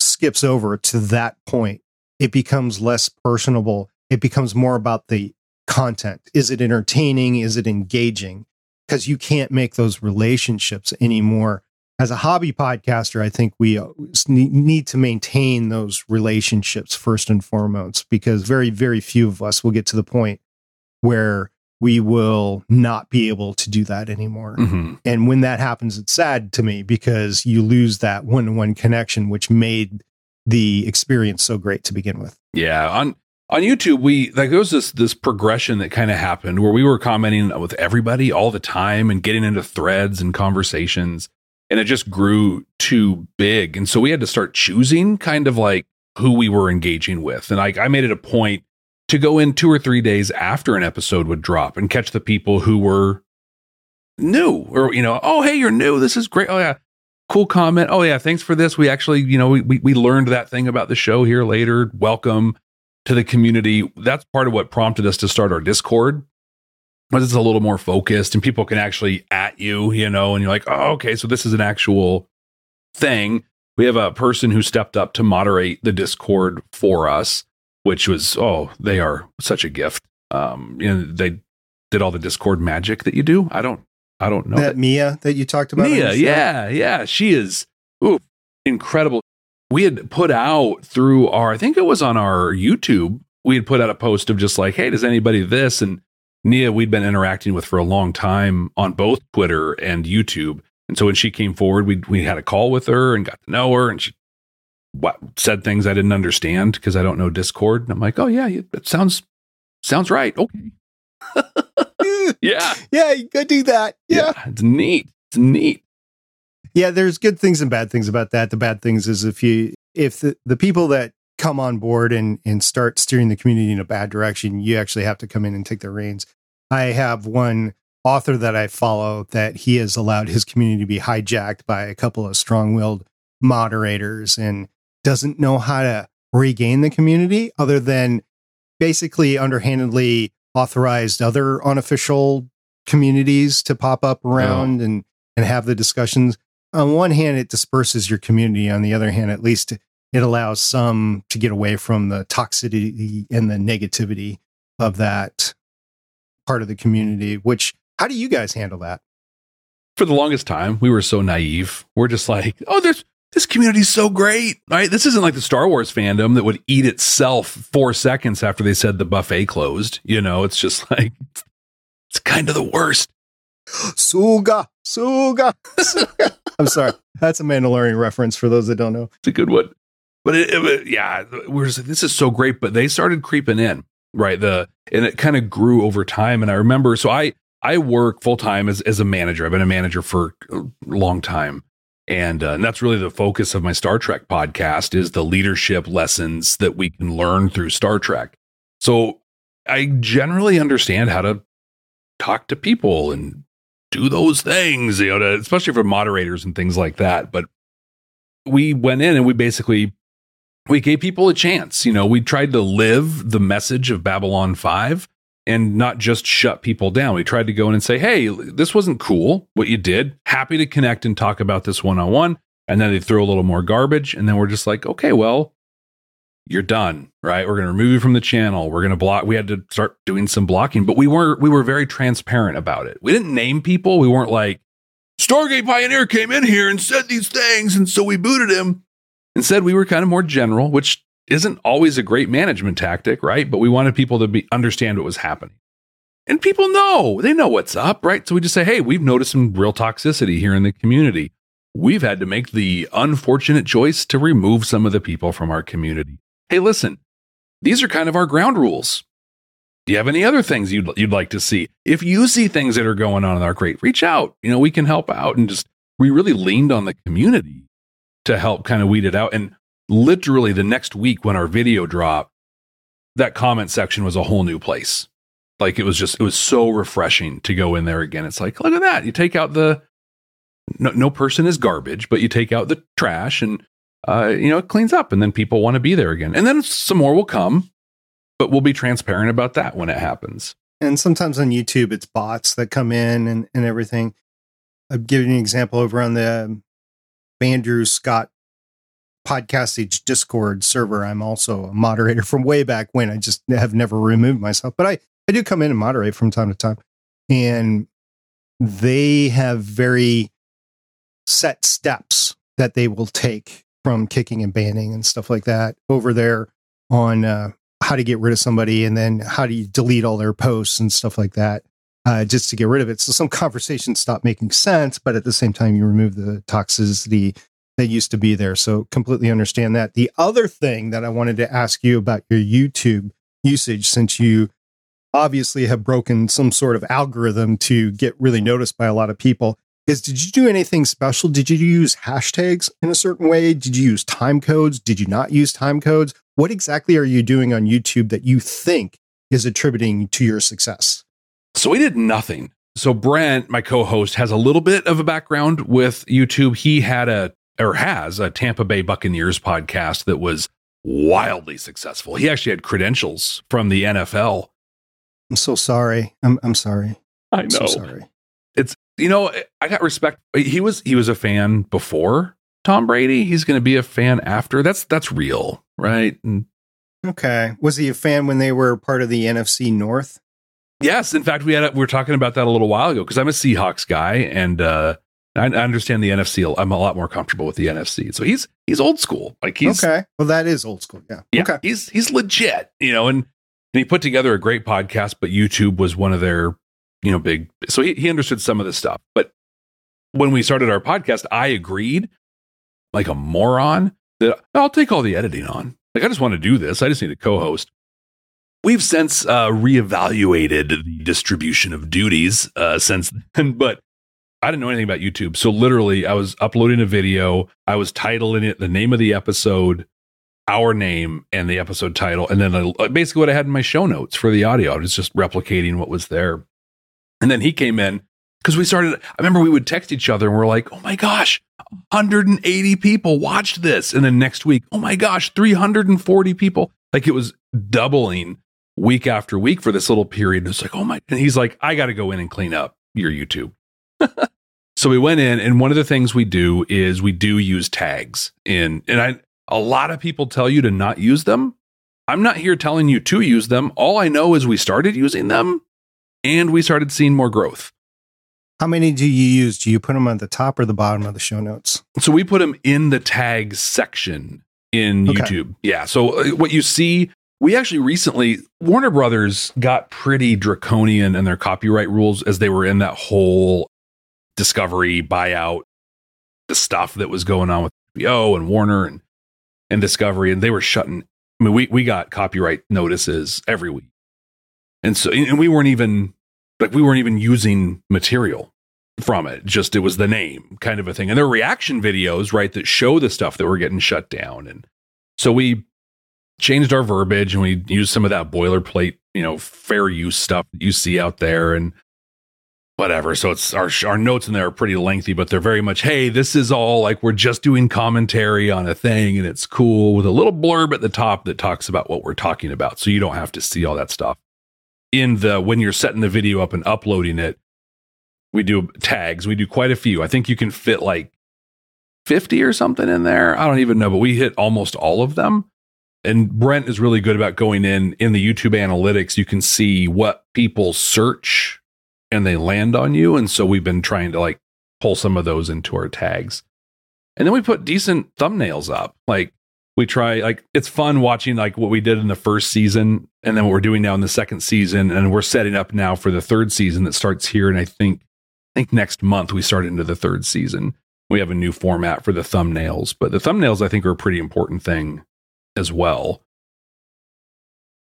skips over to that point, it becomes less personable. It becomes more about the content. Is it entertaining? Is it engaging? Because you can't make those relationships anymore as a hobby podcaster, I think we uh, need to maintain those relationships first and foremost, because very, very few of us will get to the point where we will not be able to do that anymore. Mm-hmm. And when that happens, it's sad to me because you lose that one to one connection, which made the experience so great to begin with. Yeah. On, on YouTube, we like there was this this progression that kind of happened where we were commenting with everybody all the time and getting into threads and conversations and it just grew too big. And so we had to start choosing kind of like who we were engaging with. And I, I made it a point to go in two or three days after an episode would drop and catch the people who were new or, you know, oh, hey, you're new. This is great. Oh, yeah. Cool comment. Oh, yeah. Thanks for this. We actually, you know, we, we learned that thing about the show here later. Welcome to the community. That's part of what prompted us to start our Discord but it's a little more focused and people can actually at you, you know, and you're like, oh, okay, so this is an actual thing. We have a person who stepped up to moderate the Discord for us, which was, oh, they are such a gift. Um, you know, they did all the Discord magic that you do. I don't, I don't know that, that. Mia that you talked about. Mia, yeah, yeah, she is ooh, incredible. We had put out through our, I think it was on our YouTube. We had put out a post of just like, hey, does anybody this and Nia, we'd been interacting with for a long time on both Twitter and YouTube. And so when she came forward, we we had a call with her and got to know her, and she what, said things I didn't understand because I don't know Discord. And I'm like, oh yeah, it sounds sounds right. Okay. [LAUGHS] yeah, yeah, you could do that. Yeah. yeah, it's neat. It's neat. Yeah, there's good things and bad things about that. The bad things is if you if the, the people that come on board and and start steering the community in a bad direction, you actually have to come in and take the reins. I have one author that I follow that he has allowed his community to be hijacked by a couple of strong-willed moderators and doesn't know how to regain the community other than basically underhandedly authorized other unofficial communities to pop up around oh. and and have the discussions. On one hand, it disperses your community. On the other hand, at least it allows some to get away from the toxicity and the negativity of that part of the community which how do you guys handle that for the longest time we were so naive we're just like oh there's this community's so great right this isn't like the star wars fandom that would eat itself four seconds after they said the buffet closed you know it's just like it's kind of the worst Suga, Suga, Suga. [LAUGHS] I'm sorry. That's a Mandalorian reference for those that don't know. It's a good one. But it, it, yeah, we're just, this is so great. But they started creeping in, right? The and it kind of grew over time. And I remember, so I I work full time as as a manager. I've been a manager for a long time, and, uh, and that's really the focus of my Star Trek podcast is the leadership lessons that we can learn through Star Trek. So I generally understand how to talk to people and do those things, you know, to, especially for moderators and things like that. But we went in and we basically we gave people a chance. You know, we tried to live the message of Babylon 5 and not just shut people down. We tried to go in and say, hey, this wasn't cool what you did. Happy to connect and talk about this one on one. And then they throw a little more garbage. And then we're just like, okay, well, you're done, right? We're going to remove you from the channel. We're going to block. We had to start doing some blocking, but we were we were very transparent about it. We didn't name people. We weren't like Stargate Pioneer came in here and said these things, and so we booted him. Instead, we were kind of more general, which isn't always a great management tactic, right? But we wanted people to be understand what was happening. And people know, they know what's up, right? So we just say, "Hey, we've noticed some real toxicity here in the community. We've had to make the unfortunate choice to remove some of the people from our community hey, listen, these are kind of our ground rules. Do you have any other things you'd you'd like to see? If you see things that are going on in our great, reach out. You know, we can help out and just we really leaned on the community to help kind of weed it out. And literally the next week when our video dropped, that comment section was a whole new place. Like it was just it was so refreshing to go in there again. It's like, look at that. You take out the no, no person is garbage, but you take out the trash and uh, you know, it cleans up and then people want to be there again. And then some more will come, but we'll be transparent about that when it happens. And sometimes on YouTube, it's bots that come in and, and everything. I'll give you an example over on the Andrew Scott podcastage Discord server. I'm also a moderator from way back when. I just have never removed myself, but I, I do come in and moderate from time to time. And they have very set steps that they will take from kicking and banning and stuff like that over there on uh, how to get rid of somebody and then how do you delete all their posts and stuff like that uh, just to get rid of it. So some conversations stop making sense, but at the same time, you remove the toxicity that used to be there. So completely understand that. The other thing that I wanted to ask you about your YouTube usage, since you obviously have broken some sort of algorithm to get really noticed by a lot of people, is did you do anything special? Did you use hashtags in a certain way? Did you use time codes? Did you not use time codes? What exactly are you doing on YouTube that you think is attributing to your success? So we did nothing. So Brent, my co-host, has a little bit of a background with YouTube. He had a or has a Tampa Bay Buccaneers podcast that was wildly successful. He actually had credentials from the NFL. I'm so sorry. I'm I'm sorry. I know. I'm so sorry. It's you know, I got respect. He was he was a fan before Tom Brady. He's going to be a fan after. That's that's real, right? And, okay. Was he a fan when they were part of the NFC North? Yes. In fact, we had a, we were talking about that a little while ago because I'm a Seahawks guy and uh, I, I, understand the NFC. I'm a lot more comfortable with the NFC. So he's he's old school. Like he's okay. Well, that is old school. Yeah. Yeah. Okay. He's he's legit. You know, and and he put together a great podcast, but YouTube was one of their you know, big. So he, he understood some of this stuff. But when we started our podcast, I agreed like a moron that I'll take all the editing on. Like, I just want to do this. I just need a co host. We've since uh, reevaluated the distribution of duties uh, since then, but I didn't know anything about YouTube. So literally, I was uploading a video, I was titling it the name of the episode, our name, and the episode title, and then uh, basically what I had in my show notes for the audio. I was just replicating what was there. And then he came in because we started. I remember we would text each other and we're like, oh my gosh, 180 people watched this. And then next week, oh my gosh, 340 people. Like it was doubling week after week for this little period. And it's like, oh my. And he's like, I got to go in and clean up your YouTube. [LAUGHS] so we went in, and one of the things we do is we do use tags in, and I, a lot of people tell you to not use them. I'm not here telling you to use them. All I know is we started using them and we started seeing more growth. How many do you use? Do you put them on the top or the bottom of the show notes? So we put them in the tags section in okay. YouTube. Yeah. So uh, what you see we actually recently Warner Brothers got pretty draconian in their copyright rules as they were in that whole Discovery buyout, the stuff that was going on with HBO and Warner and and Discovery, and they were shutting. I mean, we we got copyright notices every week, and so and we weren't even like we weren't even using material from it. Just it was the name kind of a thing, and there reaction videos right that show the stuff that were getting shut down, and so we changed our verbiage and we used some of that boilerplate, you know, fair use stuff that you see out there and whatever. So it's our our notes in there are pretty lengthy, but they're very much, hey, this is all like we're just doing commentary on a thing and it's cool with a little blurb at the top that talks about what we're talking about. So you don't have to see all that stuff. In the when you're setting the video up and uploading it, we do tags. We do quite a few. I think you can fit like 50 or something in there. I don't even know, but we hit almost all of them and Brent is really good about going in in the YouTube analytics. You can see what people search and they land on you. And so we've been trying to like pull some of those into our tags. And then we put decent thumbnails up. Like we try, like it's fun watching like what we did in the first season and then what we're doing now in the second season. And we're setting up now for the third season that starts here. And I think, I think next month we start into the third season. We have a new format for the thumbnails, but the thumbnails I think are a pretty important thing as well.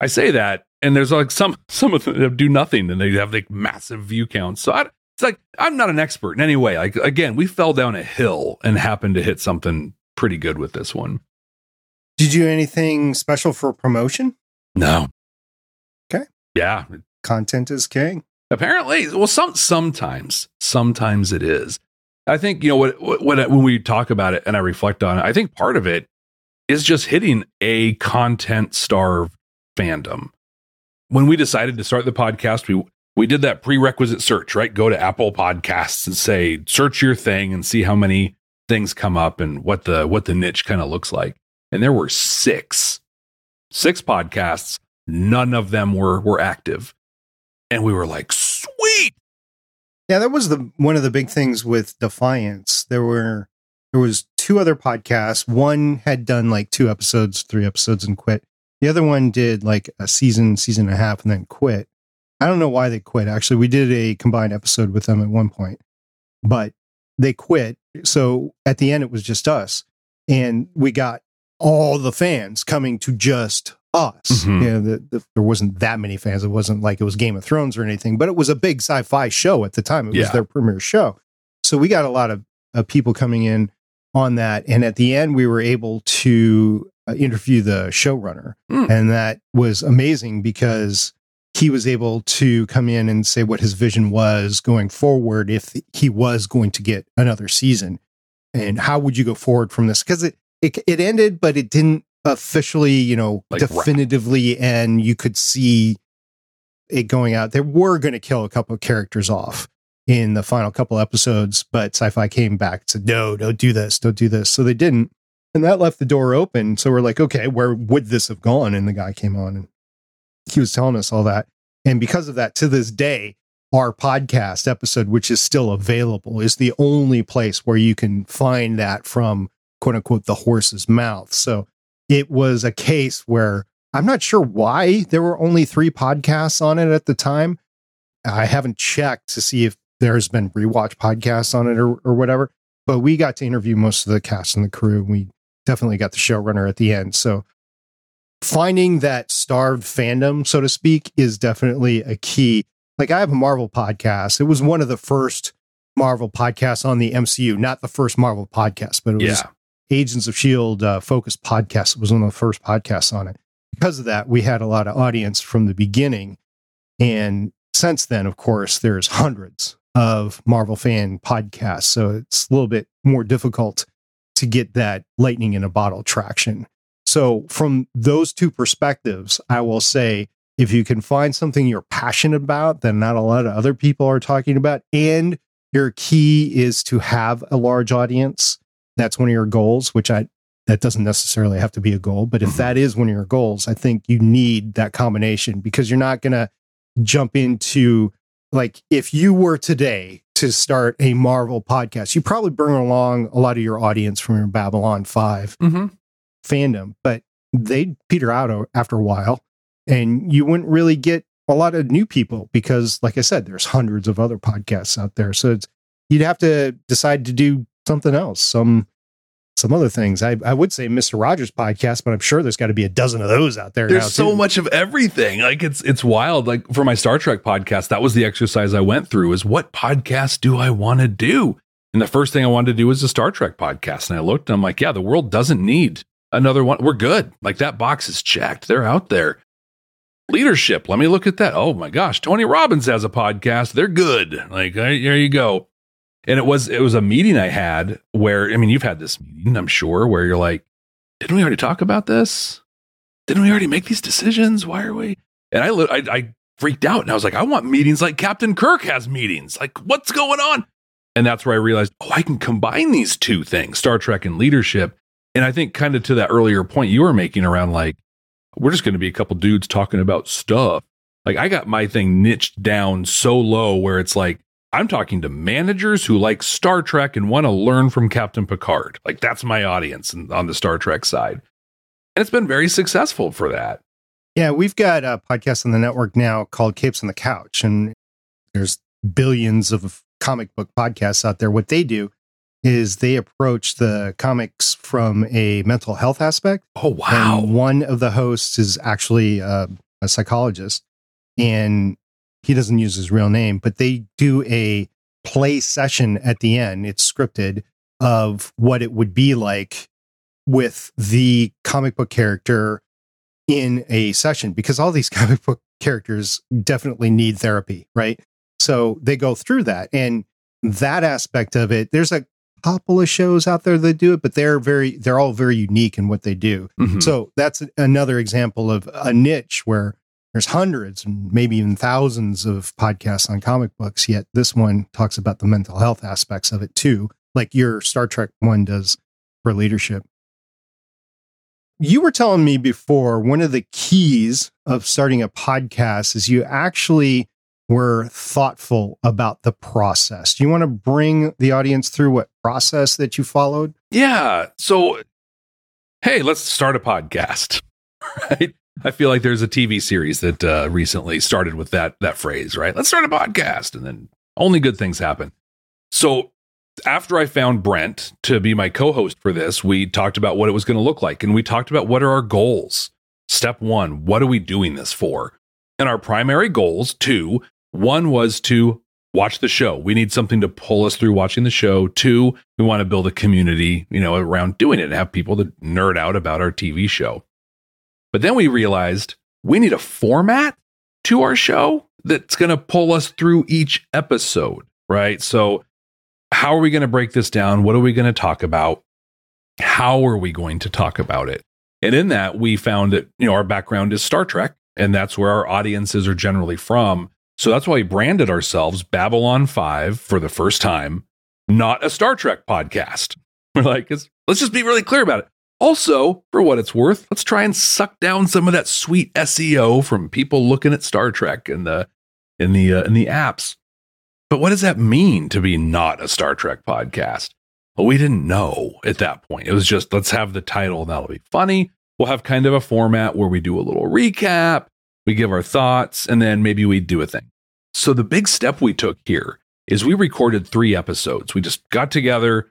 I say that, and there's like some [LAUGHS] some of them do nothing, and they have like massive view counts. So I, it's like I'm not an expert in any way. Like again, we fell down a hill and happened to hit something pretty good with this one. Did you do anything special for promotion? No. Okay. Yeah. Content is king. Apparently, well, some sometimes, sometimes it is. I think you know what, what, what when we talk about it and I reflect on it. I think part of it is just hitting a content starved fandom. When we decided to start the podcast, we we did that prerequisite search, right? Go to Apple Podcasts and say search your thing and see how many things come up and what the what the niche kind of looks like. And there were six six podcasts, none of them were were active. And we were like, "Sweet." Yeah, that was the one of the big things with Defiance. There were there was two other podcasts. One had done like two episodes, three episodes, and quit. The other one did like a season, season and a half, and then quit. I don't know why they quit. Actually, we did a combined episode with them at one point, but they quit. So at the end, it was just us, and we got all the fans coming to just us. Mm-hmm. You know, the, the, there wasn't that many fans. It wasn't like it was Game of Thrones or anything, but it was a big sci-fi show at the time. It was their premiere show, so we got a lot of, of people coming in on that. And at the end, we were able to uh, interview the showrunner. Mm. And that was amazing because he was able to come in and say what his vision was going forward if he was going to get another season. And how would you go forward from this? Because it, it, it ended, but it didn't officially, you know, like definitively right. end. You could see it going out. They were going to kill a couple of characters off in the final couple episodes, but sci-fi came back and said, no, don't do this, don't do this. So they didn't. And that left the door open. So we're like, okay, where would this have gone? And the guy came on and he was telling us all that. And because of that, to this day, our podcast episode, which is still available, is the only place where you can find that from quote unquote the horse's mouth. So it was a case where I'm not sure why there were only three podcasts on it at the time. I haven't checked to see if there's been rewatch podcasts on it or, or whatever. But we got to interview most of the cast and the crew. We definitely got the showrunner at the end. So finding that starved fandom, so to speak, is definitely a key. Like I have a Marvel podcast. It was one of the first Marvel podcasts on the MCU, not the first Marvel podcast, but it was yeah. Agents of Shield uh, focused podcast. It was one of the first podcasts on it. Because of that, we had a lot of audience from the beginning, and since then, of course, there's hundreds of Marvel fan podcasts. So it's a little bit more difficult to get that lightning in a bottle traction. So, from those two perspectives, I will say if you can find something you're passionate about that not a lot of other people are talking about, and your key is to have a large audience, that's one of your goals, which I that doesn't necessarily have to be a goal, but if mm-hmm. that is one of your goals, I think you need that combination because you're not going to jump into like if you were today to start a Marvel podcast, you probably bring along a lot of your audience from your Babylon 5 mm-hmm. fandom, but they'd peter out after a while and you wouldn't really get a lot of new people because like i said there's hundreds of other podcasts out there so it's you'd have to decide to do something else some some other things i, I would say mr rogers podcast but i'm sure there's got to be a dozen of those out there there's so too. much of everything like it's it's wild like for my star trek podcast that was the exercise i went through is what podcast do i want to do and the first thing i wanted to do was a star trek podcast and i looked and i'm like yeah the world doesn't need another one we're good like that box is checked they're out there leadership. Let me look at that. Oh my gosh, Tony Robbins has a podcast. They're good. Like there you go. And it was it was a meeting I had where I mean you've had this meeting I'm sure where you're like, didn't we already talk about this? Didn't we already make these decisions? Why are we? And I I, I freaked out and I was like, I want meetings like Captain Kirk has meetings. Like what's going on? And that's where I realized, oh, I can combine these two things, Star Trek and leadership. And I think kind of to that earlier point you were making around like we're just going to be a couple dudes talking about stuff. Like I got my thing niched down so low where it's like I'm talking to managers who like Star Trek and want to learn from Captain Picard. Like that's my audience on the Star Trek side. And it's been very successful for that. Yeah, we've got a podcast on the network now called Capes on the Couch, and there's billions of comic book podcasts out there. What they do is they approach the comics from a mental health aspect. Oh, wow. And one of the hosts is actually uh, a psychologist, and he doesn't use his real name, but they do a play session at the end. It's scripted of what it would be like with the comic book character in a session because all these [LAUGHS] comic book characters definitely need therapy, right? So they go through that. And that aspect of it, there's a couple of shows out there that do it, but they're very, they're all very unique in what they do. Mm-hmm. So that's another example of a niche where there's hundreds and maybe even thousands of podcasts on comic books. Yet this one talks about the mental health aspects of it too, like your Star Trek one does for leadership. You were telling me before one of the keys of starting a podcast is you actually were thoughtful about the process. Do you want to bring the audience through what process that you followed? Yeah. So, hey, let's start a podcast, [LAUGHS] right? I feel like there's a TV series that uh, recently started with that that phrase, right? Let's start a podcast, and then only good things happen. So, after I found Brent to be my co-host for this, we talked about what it was going to look like, and we talked about what are our goals. Step one: What are we doing this for? And our primary goals, two, one was to watch the show. We need something to pull us through watching the show. Two, we want to build a community, you know, around doing it and have people that nerd out about our TV show. But then we realized we need a format to our show that's going to pull us through each episode, right? So, how are we going to break this down? What are we going to talk about? How are we going to talk about it? And in that, we found that, you know, our background is Star Trek, and that's where our audiences are generally from. So that's why we branded ourselves Babylon 5 for the first time, not a Star Trek podcast. [LAUGHS] We're like, let's just be really clear about it. Also, for what it's worth, let's try and suck down some of that sweet SEO from people looking at Star Trek in the in the uh, in the apps. But what does that mean to be not a Star Trek podcast? Well, we didn't know at that point. It was just let's have the title and that'll be funny. We'll have kind of a format where we do a little recap, we give our thoughts, and then maybe we do a thing. So the big step we took here is we recorded three episodes. We just got together,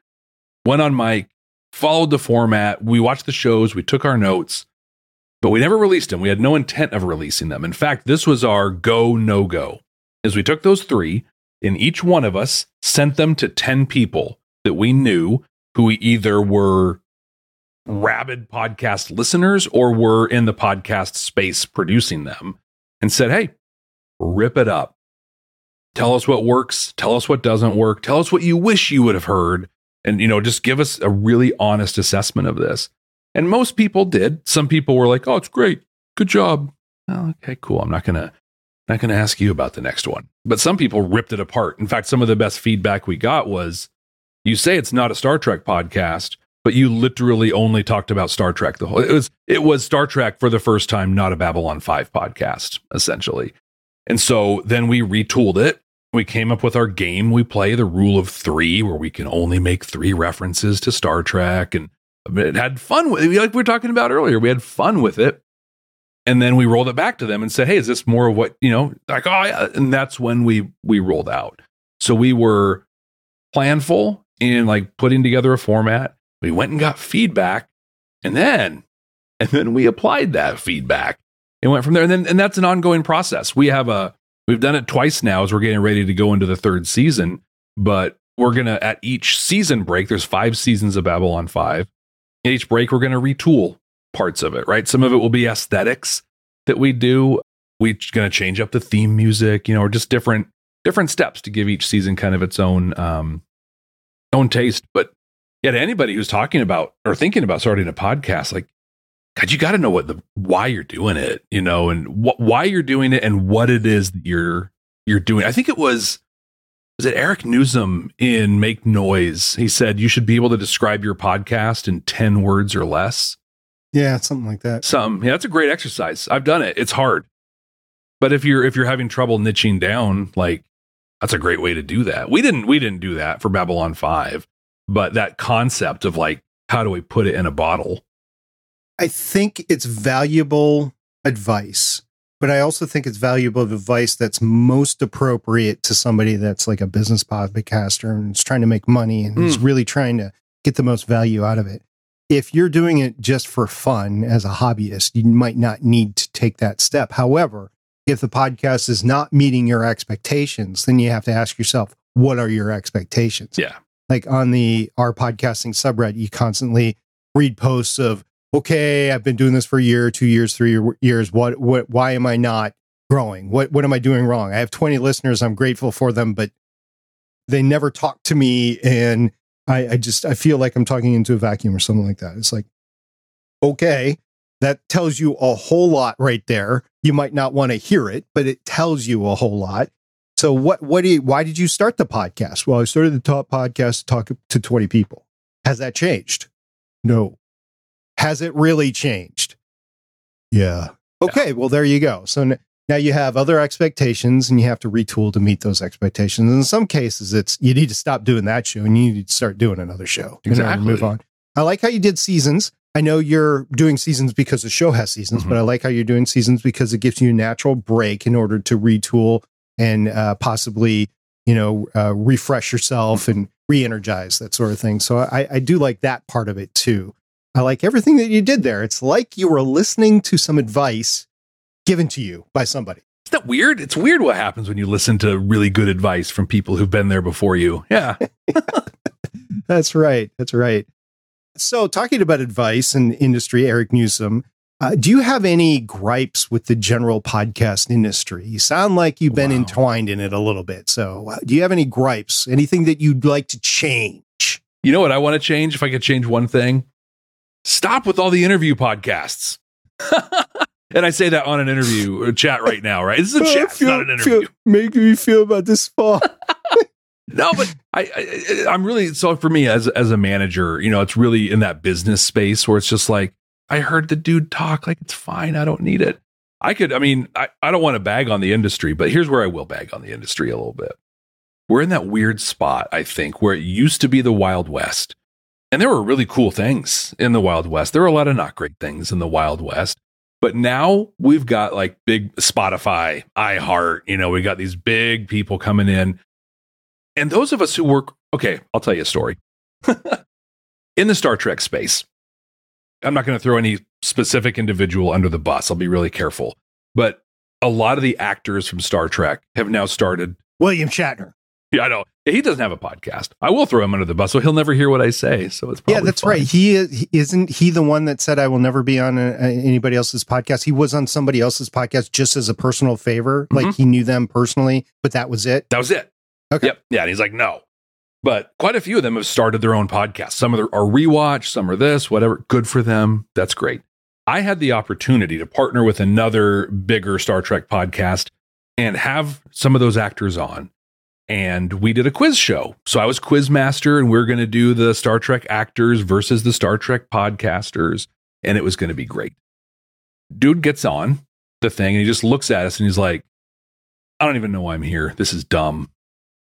went on mic, followed the format. We watched the shows, we took our notes, but we never released them. We had no intent of releasing them. In fact, this was our go no go. As we took those three, and each one of us sent them to 10 people that we knew who either were rabid podcast listeners or were in the podcast space producing them and said, Hey, rip it up. Tell us what works. Tell us what doesn't work. Tell us what you wish you would have heard. And, you know, just give us a really honest assessment of this. And most people did. Some people were like, oh, it's great. Good job. Oh, okay, cool. I'm not to. Not to ask you about the next one. But some people ripped it apart. In fact, some of the best feedback we got was you say it's not a Star Trek podcast, but you literally only talked about Star Trek the whole it was it was Star Trek for the first time, not a Babylon 5 podcast, essentially. And so then we retooled it. We came up with our game we play, the rule of three, where we can only make three references to Star Trek. And it had fun with like we were talking about earlier. We had fun with it. And then we rolled it back to them and said, Hey, is this more of what, you know, like, oh yeah. And that's when we we rolled out. So we were planful in like putting together a format. We went and got feedback and then and then we applied that feedback and went from there. And then and that's an ongoing process. We have a we've done it twice now as we're getting ready to go into the third season, but we're gonna at each season break, there's five seasons of Babylon 5. At each break, we're gonna retool parts of it, right? Some of it will be aesthetics that we do. We're gonna change up the theme music, you know, or just different different steps to give each season kind of its own um own taste. But yeah, to anybody who's talking about or thinking about starting a podcast, like God, you got to know what the why you're doing it, you know, and wh- why you're doing it and what it is that you're you're doing. I think it was was it Eric Nuzum in Make Noise? He said you should be able to describe your podcast in 10 words or less. Yeah, something like that. Some. Yeah, that's a great exercise. I've done it. It's hard. But if you're if you're having trouble niching down, like that's a great way to do that. We didn't we didn't do that for Babylon 5, but that concept of like how do we put it in a bottle? I think it's valuable advice but I also think it's valuable advice that's most appropriate to somebody that's like a business podcaster and is trying to make money and mm. is really trying to get the most value out of it. If you're doing it just for fun as a hobbyist, you might not need to take that step. However, if the podcast is not meeting your expectations, then you have to ask yourself, what are your expectations? Yeah. Like on the our podcasting subreddit, you constantly read posts of okay, I've been doing this for a year, two years, three years. What, what, why am I not growing? What, what am I doing wrong? I have 20 listeners. I'm grateful for them, but they never talk to me. And I, I just, I feel like I'm talking into a vacuum or something like that. It's like, okay, that tells you a whole lot right there. You might not want to hear it, but it tells you a whole lot. So what, what do you, why did you start the podcast? Well, I started the top podcast to talk to 20 people. Has that changed? No. Has it really changed? Yeah. Okay. Yeah. Well, there you go. So n- now you have other expectations and you have to retool to meet those expectations. And In some cases, it's you need to stop doing that show and you need to start doing another show. Exactly. move on. I like how you did seasons. I know you're doing seasons because the show has seasons, mm-hmm. but I like how you're doing seasons because it gives you a natural break in order to retool and uh, possibly, you know, uh, refresh yourself and re-energize that sort of thing. So I, I do like that part of it too. I like everything that you did there. It's like you were listening to some advice given to you by somebody. Isn't that weird? It's weird what happens when you listen to really good advice from people who've been there before you. Yeah. [LAUGHS] [LAUGHS] That's right. That's right. So, talking about advice and industry, Eric Nuzum, uh, do you have any gripes with the general podcast industry? You sound like you've been wow. entwined in it a little bit. So, uh, do you have any gripes? Anything that you'd like to change? You know what I want to change? If I could change one thing, stop with all the interview podcasts. [LAUGHS] and I say that on an interview uh, chat right now, right? This is a [LAUGHS] chat, feel, not an interview. Feel, make me feel about this fall. [LAUGHS] no, but I, I, I'm really so for me as as a manager, you know, it's really in that business space where it's just like I heard the dude talk, like it's fine, I don't need it. I could, I mean, I, I don't want to bag on the industry, but here's where I will bag on the industry a little bit. We're in that weird spot, I think, where it used to be the Wild West and there were really cool things in the Wild West. There were a lot of not great things in the Wild West. But now we've got like big Spotify, iHeart, you know, we got these big people coming in. And those of us who work, okay, I'll tell you a story. [LAUGHS] in the Star Trek space, I'm not going to throw any specific individual under the bus. I'll be really careful. But a lot of the actors from Star Trek have now started. William Shatner. Yeah, I know. He doesn't have a podcast. I will throw him under the bus, so he'll never hear what I say. So it's probably yeah, that's fine. right. He isn't he the one that said I will never be on a, a, anybody else's podcast. He was on somebody else's podcast just as a personal favor, mm-hmm. like he knew them personally, but that was it. That was it. Okay. Yep. Yeah, and he's like, no. But quite a few of them have started their own podcast. Some are, are rewatch, some are this, whatever. Good for them. That's great. I had the opportunity to partner with another bigger Star Trek podcast and have some of those actors on and we did a quiz show. So I was quiz master and we are going to do the Star Trek actors versus the Star Trek podcasters and it was going to be great. Dude gets on the thing and he just looks at us and he's like, I don't even know why I'm here. This is dumb.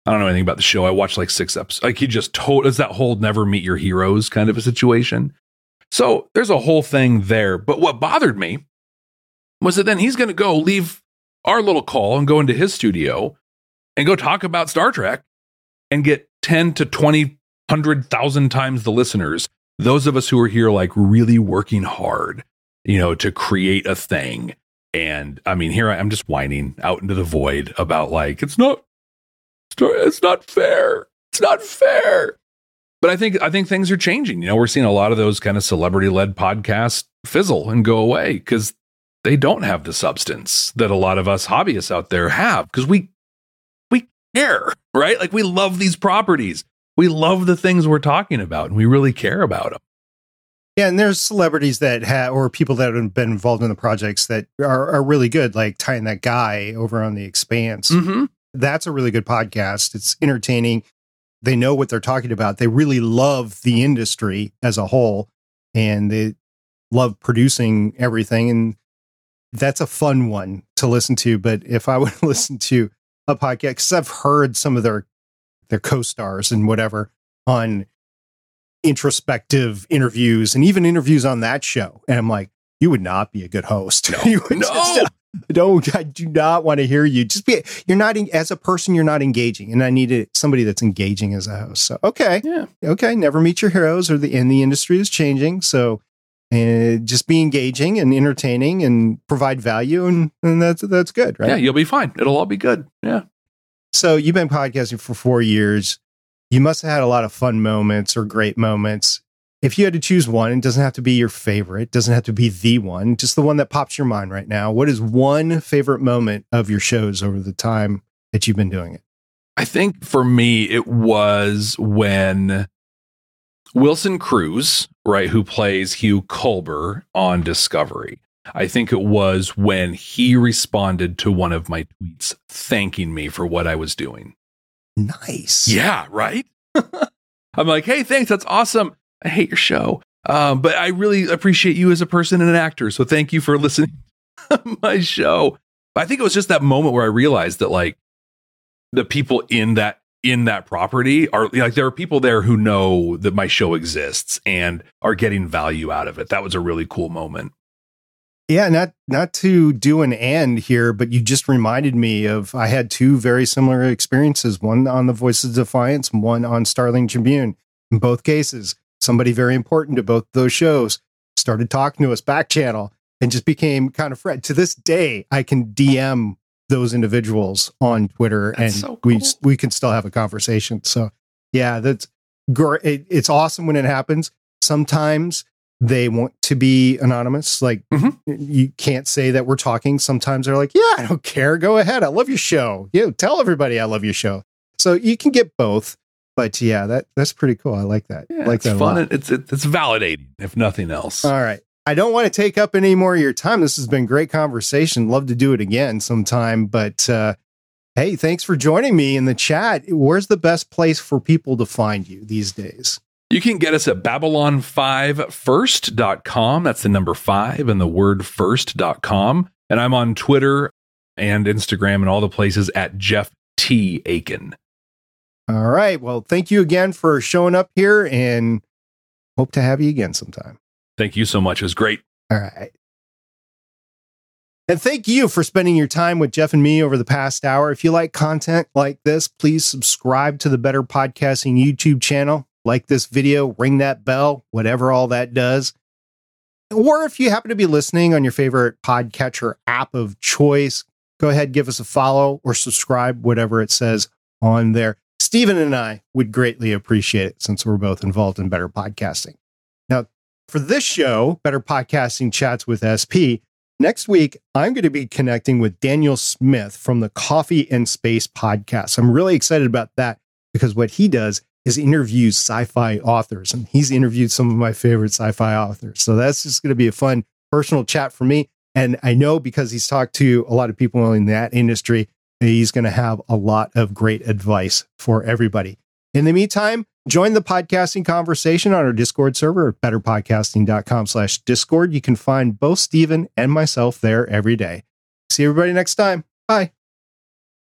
I don't know anything about the show. I watched like six episodes. Like he just told us that whole never meet your heroes kind of a situation. So there's a whole thing there. But what bothered me was that then he's going to go leave our little call and go into his studio and go talk about Star Trek and get 10 to 20, 100,000 times the listeners. Those of us who are here, like really working hard, you know, to create a thing. And I mean, here I am just whining out into the void about like, it's not, it's not fair. It's not fair. But I think I think things are changing. You know, we're seeing a lot of those kind of celebrity led podcasts fizzle and go away because they don't have the substance that a lot of us hobbyists out there have because we care, right? Like we love these properties. We love the things we're talking about and we really care about them. Yeah, and there's celebrities that have or people that have been involved in the projects that are, are really good, like Ty and That Guy over on the expanse. Mm-hmm. That's a really good podcast. It's entertaining. They know what they're talking about. They really love the industry as a whole and they love producing everything. And that's a fun one to listen to. But if I [LAUGHS] would listen to a podcast, because I've heard some of their their co-stars and whatever on introspective interviews and even interviews on that show, and I'm like, you would not be a good host. No, [LAUGHS] you would no. just- [LAUGHS] don't I do not want to hear you. Just be you're not en- as a person. You're not engaging, and I needed somebody that's engaging as a host. So okay, Yeah. okay, never meet your heroes, or the and the industry is changing. So, and just be engaging and entertaining and provide value, and, and that's that's good, right? Yeah, you'll be fine. It'll all be good. Yeah. So you've been podcasting for four years. You must have had a lot of fun moments or great moments. If you had to choose one, it doesn't have to be your favorite, doesn't have to be the one, just the one that pops your mind right now. What is one favorite moment of your shows over the time that you've been doing it? I think for me, it was when Wilson Cruz, right, who plays Hugh Culber on Discovery. I think it was when he responded to one of my tweets thanking me for what I was doing. Nice. Yeah, right? [LAUGHS] I'm like, hey, thanks. That's awesome. I hate your show. Um, but I really appreciate you as a person and an actor. So thank you for [LAUGHS] listening to my show. I think it was just that moment where I realized that like the people in that in that property are like there are people there who know that my show exists and are getting value out of it. That was a really cool moment. Yeah, not not to do an end here, but you just reminded me of I had two very similar experiences, one on the Voices of Defiance one on Starling Tribune. In both cases, somebody very important to both those shows started talking to us back channel and just became kind of friend. To this day, I can DM those individuals on Twitter That's and so we cool. we can still have a conversation. So, yeah, that's great. It, it's awesome when it happens. Sometimes they want to be anonymous. Like Mhm. you can't say that we're talking. Sometimes they're like, "Yeah, I don't care. Go ahead. I love your show. You tell everybody I love your show." So you can get both. But yeah, that that's pretty cool. I like that. Yeah, like it's that fun. It's it's validating, if nothing else. All right. I don't want to take up any more of your time. This has been great conversation. Love to do it again sometime. But uh, hey, thanks for joining me in the chat. Where's the best place for people to find you these days? You can get us at babylon5first.com. That's the number five and the word first.com. And I'm on Twitter and Instagram and all the places at Jeff T. Akin. All right. Well, thank you again for showing up here and hope to have you again sometime. Thank you so much. It was great. All right. And thank you for spending your time with Jeff and me over the past hour. If you like content like this, please subscribe to the Better Podcasting YouTube channel. Like this video, ring that bell, whatever all that does. Or if you happen to be listening on your favorite podcatcher app of choice, go ahead, give us a follow or subscribe, whatever it says on there. Stephen and I would greatly appreciate it since we're both involved in better podcasting. For this show, Better Podcasting Chats with SP, next week I'm going to be connecting with Daniel Smith from the Coffee and Space podcast. I'm really excited about that because what he does is interviews sci-fi authors and he's interviewed some of my favorite sci-fi authors. So that's just going to be a fun personal chat for me and I know because he's talked to a lot of people in that industry, he's going to have a lot of great advice for everybody. In the meantime, join the podcasting conversation on our Discord server at betterpodcasting.com slash Discord. You can find both Stephen and myself there every day. See everybody next time. Bye.